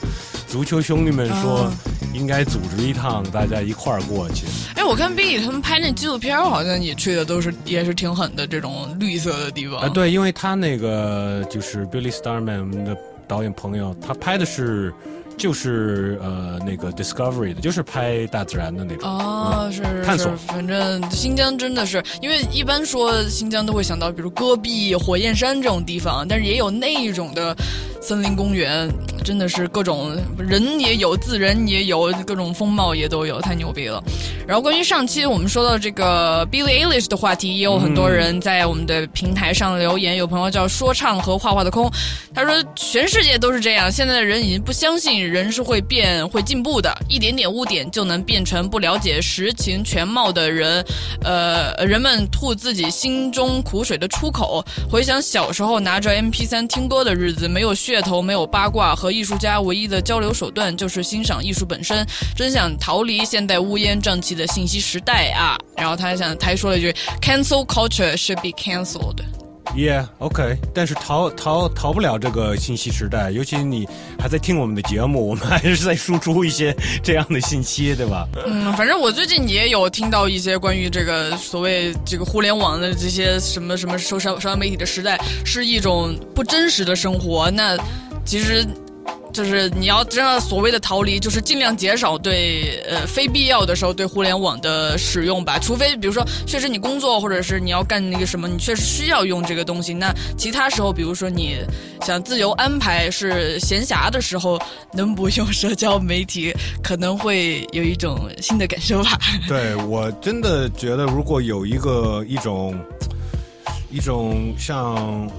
足球兄弟们说，啊应该组织一趟，大家一块儿过去。哎，我看 Billy 他们拍那纪录片，好像也去的都是也是挺狠的这种绿色的地方。啊，对，因为他那个就是 Billy Starman 的导演朋友，他拍的是就是呃那个 Discovery 的，就是拍大自然的那种。哦，嗯是是探索是，反正新疆真的是，因为一般说新疆都会想到，比如戈壁、火焰山这种地方，但是也有那一种的，森林公园，真的是各种人也有，自然也有，各种风貌也都有，太牛逼了。然后关于上期我们说到这个 Billie Eilish 的话题，也有很多人在我们的平台上留言。有朋友叫说唱和画画的空，他说全世界都是这样，现在的人已经不相信人是会变、会进步的，一点点污点就能变成不了解实情全貌的人。呃，人们吐自己心中苦水的出口。回想小时候拿着 MP3 听歌的日子，没有噱头，没有八卦，和艺术家唯一的交流手段就是欣赏艺术本身。真想逃离现代乌烟瘴气的信息时代啊！然后他还想，他还说了一句：“Cancel culture should be cancelled。” Yeah, OK，但是逃逃逃不了这个信息时代，尤其你还在听我们的节目，我们还是在输出一些这样的信息，对吧？嗯，反正我最近也有听到一些关于这个所谓这个互联网的这些什么什么社社社交媒体的时代是一种不真实的生活。那其实。就是你要真的所谓的逃离，就是尽量减少对呃非必要的时候对互联网的使用吧。除非比如说确实你工作或者是你要干那个什么，你确实需要用这个东西。那其他时候，比如说你想自由安排是闲暇的时候，能不用社交媒体，可能会有一种新的感受吧。对我真的觉得，如果有一个一种一种像。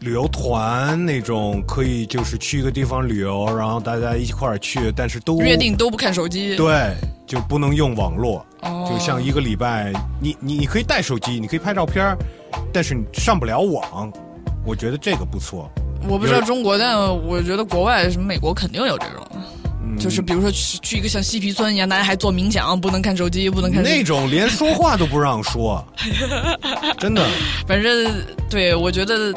旅游团那种可以，就是去一个地方旅游，然后大家一块儿去，但是都约定都不看手机，对，就不能用网络，哦就像一个礼拜，你你你可以带手机，你可以拍照片，但是你上不了网，我觉得这个不错。我不知道中国，但我觉得国外什么美国肯定有这种，就是比如说去去一个像嬉皮村一样，大家还做冥想，不能看手机，不能看那种连说话都不让说，[LAUGHS] 真的。反正对我觉得。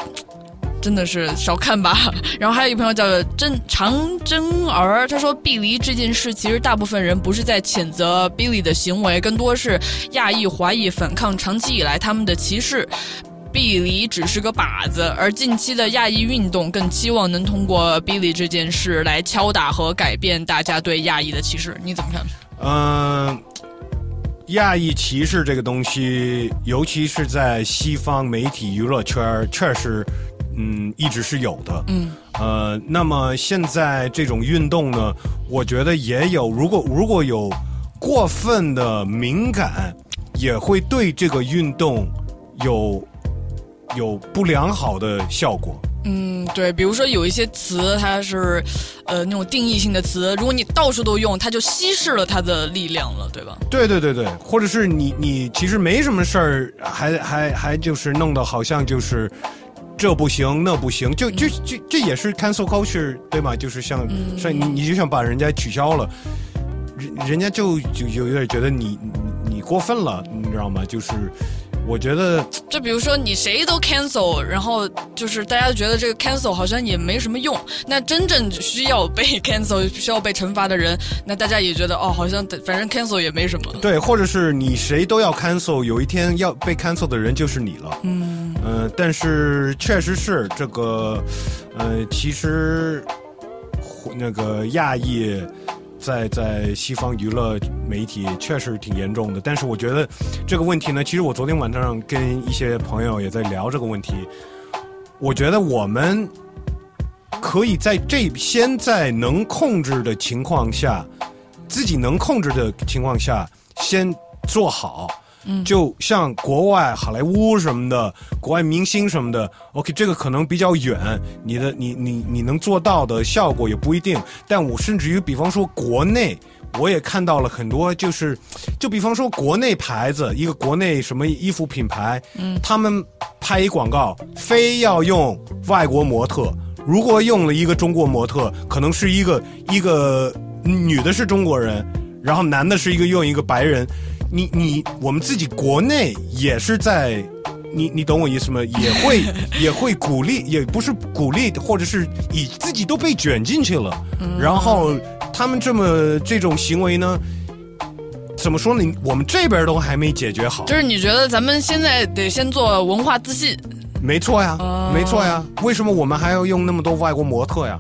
真的是少看吧。[LAUGHS] 然后还有一个朋友叫真长真儿，他说碧梨这件事，其实大部分人不是在谴责 Billy 的行为，更多是亚裔华裔反抗长期以来他们的歧视。[LAUGHS] 碧梨只是个靶子，而近期的亚裔运动更期望能通过碧梨这件事来敲打和改变大家对亚裔的歧视。你怎么看？嗯，亚裔歧视这个东西，尤其是在西方媒体娱乐圈，确实。嗯，一直是有的。嗯，呃，那么现在这种运动呢，我觉得也有。如果如果有过分的敏感，也会对这个运动有有不良好的效果。嗯，对，比如说有一些词，它是呃那种定义性的词，如果你到处都用，它就稀释了它的力量了，对吧？对对对对，或者是你你其实没什么事儿，还还还就是弄得好像就是。这不行，那不行，就就就这也是 cancel culture 对吗？就是像像你你就想把人家取消了，人人家就就就有点觉得你你过分了，你知道吗？就是。我觉得，就比如说你谁都 cancel，然后就是大家觉得这个 cancel 好像也没什么用。那真正需要被 [LAUGHS] cancel、需要被惩罚的人，那大家也觉得哦，好像反正 cancel 也没什么。对，或者是你谁都要 cancel，有一天要被 cancel 的人就是你了。嗯，呃，但是确实是这个，呃，其实那个亚裔。在在西方娱乐媒体确实挺严重的，但是我觉得这个问题呢，其实我昨天晚上跟一些朋友也在聊这个问题。我觉得我们可以在这先在能控制的情况下，自己能控制的情况下，先做好。就像国外好莱坞什么的，国外明星什么的，OK，这个可能比较远，你的你你你能做到的效果也不一定。但我甚至于，比方说国内，我也看到了很多，就是就比方说国内牌子，一个国内什么衣服品牌，嗯，他们拍一广告，非要用外国模特，如果用了一个中国模特，可能是一个一个女的是中国人，然后男的是一个用一个白人。你你我们自己国内也是在，你你懂我意思吗？也会也会鼓励，也不是鼓励，或者是以自己都被卷进去了，然后他们这么这种行为呢，怎么说呢？我们这边都还没解决好。就是你觉得咱们现在得先做文化自信？没错呀，没错呀。为什么我们还要用那么多外国模特呀？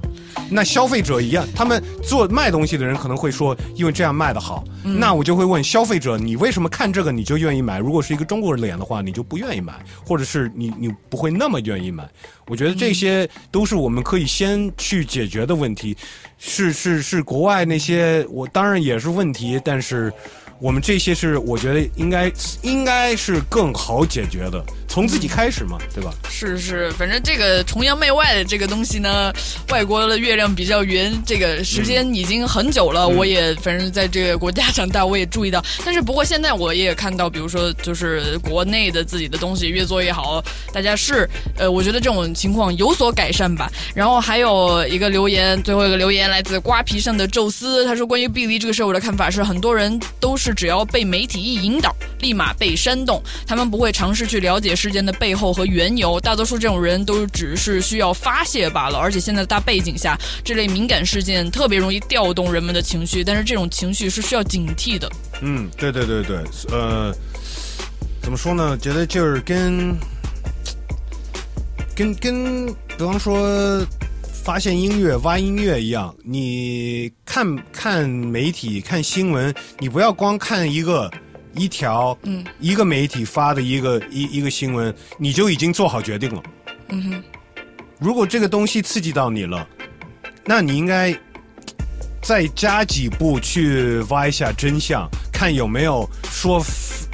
那消费者一样，他们做卖东西的人可能会说，因为这样卖的好。嗯那我就会问消费者，你为什么看这个你就愿意买？如果是一个中国人脸的话，你就不愿意买，或者是你你不会那么愿意买。我觉得这些都是我们可以先去解决的问题。是是是，国外那些我当然也是问题，但是我们这些是我觉得应该应该是更好解决的，从自己开始嘛，对吧？是是，反正这个崇洋媚外的这个东西呢，外国的月亮比较圆，这个时间已经很久了。嗯我也反正在这个国家长大，我也注意到。但是不过现在我也看到，比如说就是国内的自己的东西越做越好，大家是呃，我觉得这种情况有所改善吧。然后还有一个留言，最后一个留言来自瓜皮上的宙斯，他说关于碧梨这个事儿，我的看法是，很多人都是是只要被媒体一引导，立马被煽动，他们不会尝试去了解事件的背后和缘由。大多数这种人都只是需要发泄罢了。而且现在的大背景下，这类敏感事件特别容易调动人们的情绪，但是这种情绪是需要警惕的。嗯，对对对对，呃，怎么说呢？觉得就是跟跟跟，比方说发现音乐、挖音乐一样，你看看媒体、看新闻，你不要光看一个。一条，嗯，一个媒体发的一个一一个新闻，你就已经做好决定了。嗯哼，如果这个东西刺激到你了，那你应该再加几步去挖一下真相，看有没有说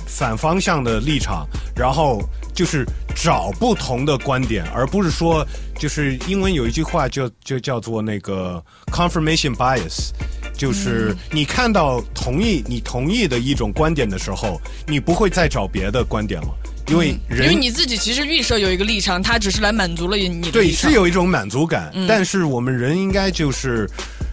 反方向的立场，然后就是找不同的观点，而不是说就是英文有一句话就就叫做那个 confirmation bias。就是你看到同意你同意的一种观点的时候，你不会再找别的观点了，因为人、因为你自己其实预设有一个立场，他只是来满足了你的对是有一种满足感，嗯但是我们人应该就是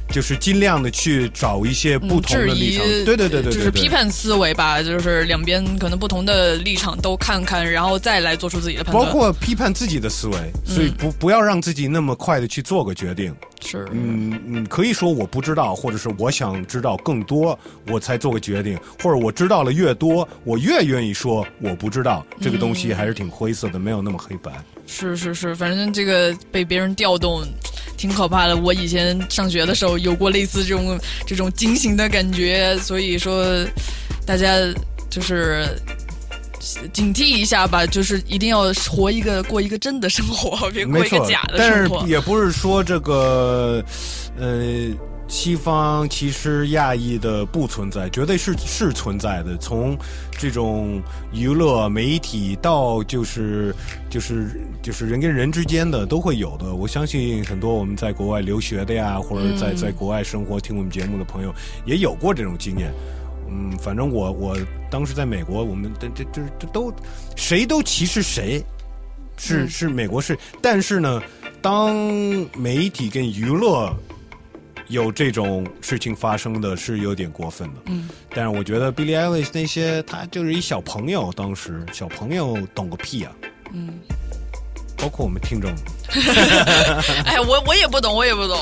就是尽量的去找一些不同的立场，，对对对对对，对就是批。判思维吧，就是两边可能不同的立场都看看，然后再来做出自己的判断。包括批判自己的思维，所以嗯不不要让自己那么快的去做个决定。是，嗯嗯，可以说我不知道，或者是我想知道更多，我才做个决定，或者我知道了越多，我越愿意说我不知道。这个东西还是挺灰色的，没有那么黑白。是是是，反正这个被别人调动，挺可怕的。我以前上学的时候有过类似这种这种惊醒的感觉，所以说大家就是警惕一下吧，就是一定要活一个过一个真的生活，别过一个假，的但是生活。也不是说这个，呃，西方其实亚裔的不存在，绝对是是存在的。从这种娱乐媒体到就是就是就是人跟人之间的都会有的。我相信很多我们在国外留学的呀，或者在在国外生活听我们节目的朋友，也有过这种经验。嗯，反正我我当时在美国，我们这这这这都谁都歧视谁，是是美国是，但是呢，当媒体跟娱乐有这种事情发生的是有点过分的。嗯，但是我觉得 Billie Eilish 那些，他就是一小朋友，当时小朋友懂个屁啊！嗯，包括我们听众，[LAUGHS] 哎，我我也不懂，我也不懂，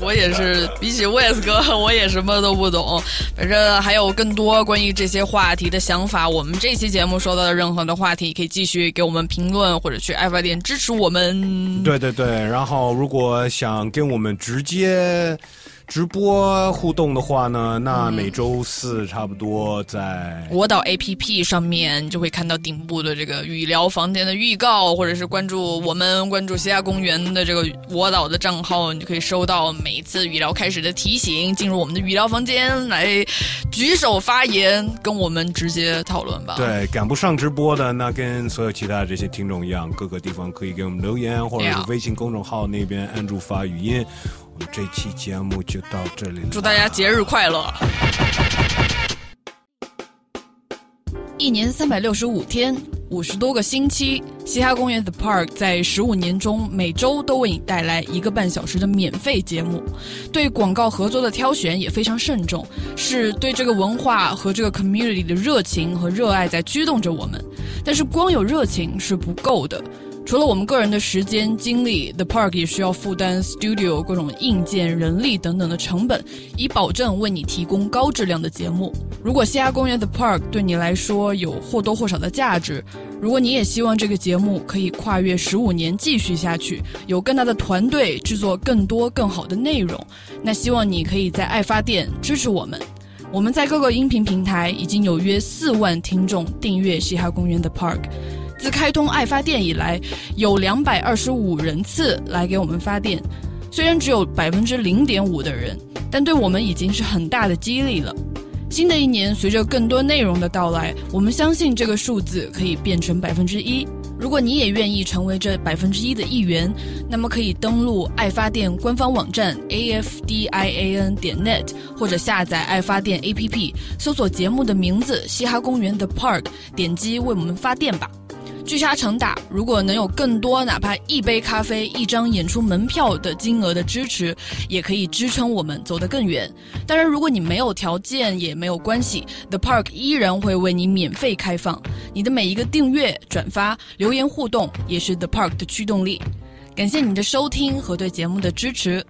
我也是比起 Wes 哥，[LAUGHS] 我也什么都不懂。反正还有更多关于这些话题的想法，我们这期节目说到的任何的话题，可以继续给我们评论，或者去爱发电支持我们。对对对，然后如果想跟我们直接直播互动的话呢，那每周四差不多在我岛 APP 上面就会看到顶部的这个语聊房间的预告，或者是关注我们关注西亚公园的这个我岛的账号，你就可以收到每一次语聊开始的提醒，进入我们的语聊房间来举手发言，跟我们直接讨论吧。对，赶不上直播的，那跟所有其他这些听众一样，各个地方可以给我们留言，或者是微信公众号那边按住发语音。我们这期节目就到这里了，祝大家节日快乐！一年三百六十五天，五十多个星期，嘻哈公园 The Park 在十五年中每周都为你带来一个半小时的免费节目。对广告合作的挑选也非常慎重，是对这个文化和这个 community 的热情和热爱在驱动着我们。但是光有热情是不够的。除了我们个人的时间精力，The Park 也需要负担 studio 各种硬件、人力等等的成本，以保证为你提供高质量的节目。如果嘻哈公园 The Park 对你来说有或多或少的价值，如果你也希望这个节目可以跨越十五年继续下去，有更大的团队制作更多更好的内容，那希望你可以在爱发电支持我们。我们在各个音频平台已经有约四万听众订阅嘻哈公园 The Park。自开通爱发电以来，有两百二十五人次来给我们发电，虽然只有百分之零点五的人，但对我们已经是很大的激励了。新的一年，随着更多内容的到来，我们相信这个数字可以变成百分之一。如果你也愿意成为这百分之一的一员，那么可以登录爱发电官方网站 a f d i a n 点 net，或者下载爱发电 A P P，搜索节目的名字《嘻哈公园的 Park》，点击为我们发电吧。聚沙成塔，如果能有更多哪怕一杯咖啡、一张演出门票的金额的支持，也可以支撑我们走得更远。当然，如果你没有条件也没有关系，The Park 依然会为你免费开放。你的每一个订阅、转发、留言互动，也是 The Park 的驱动力。感谢你的收听和对节目的支持。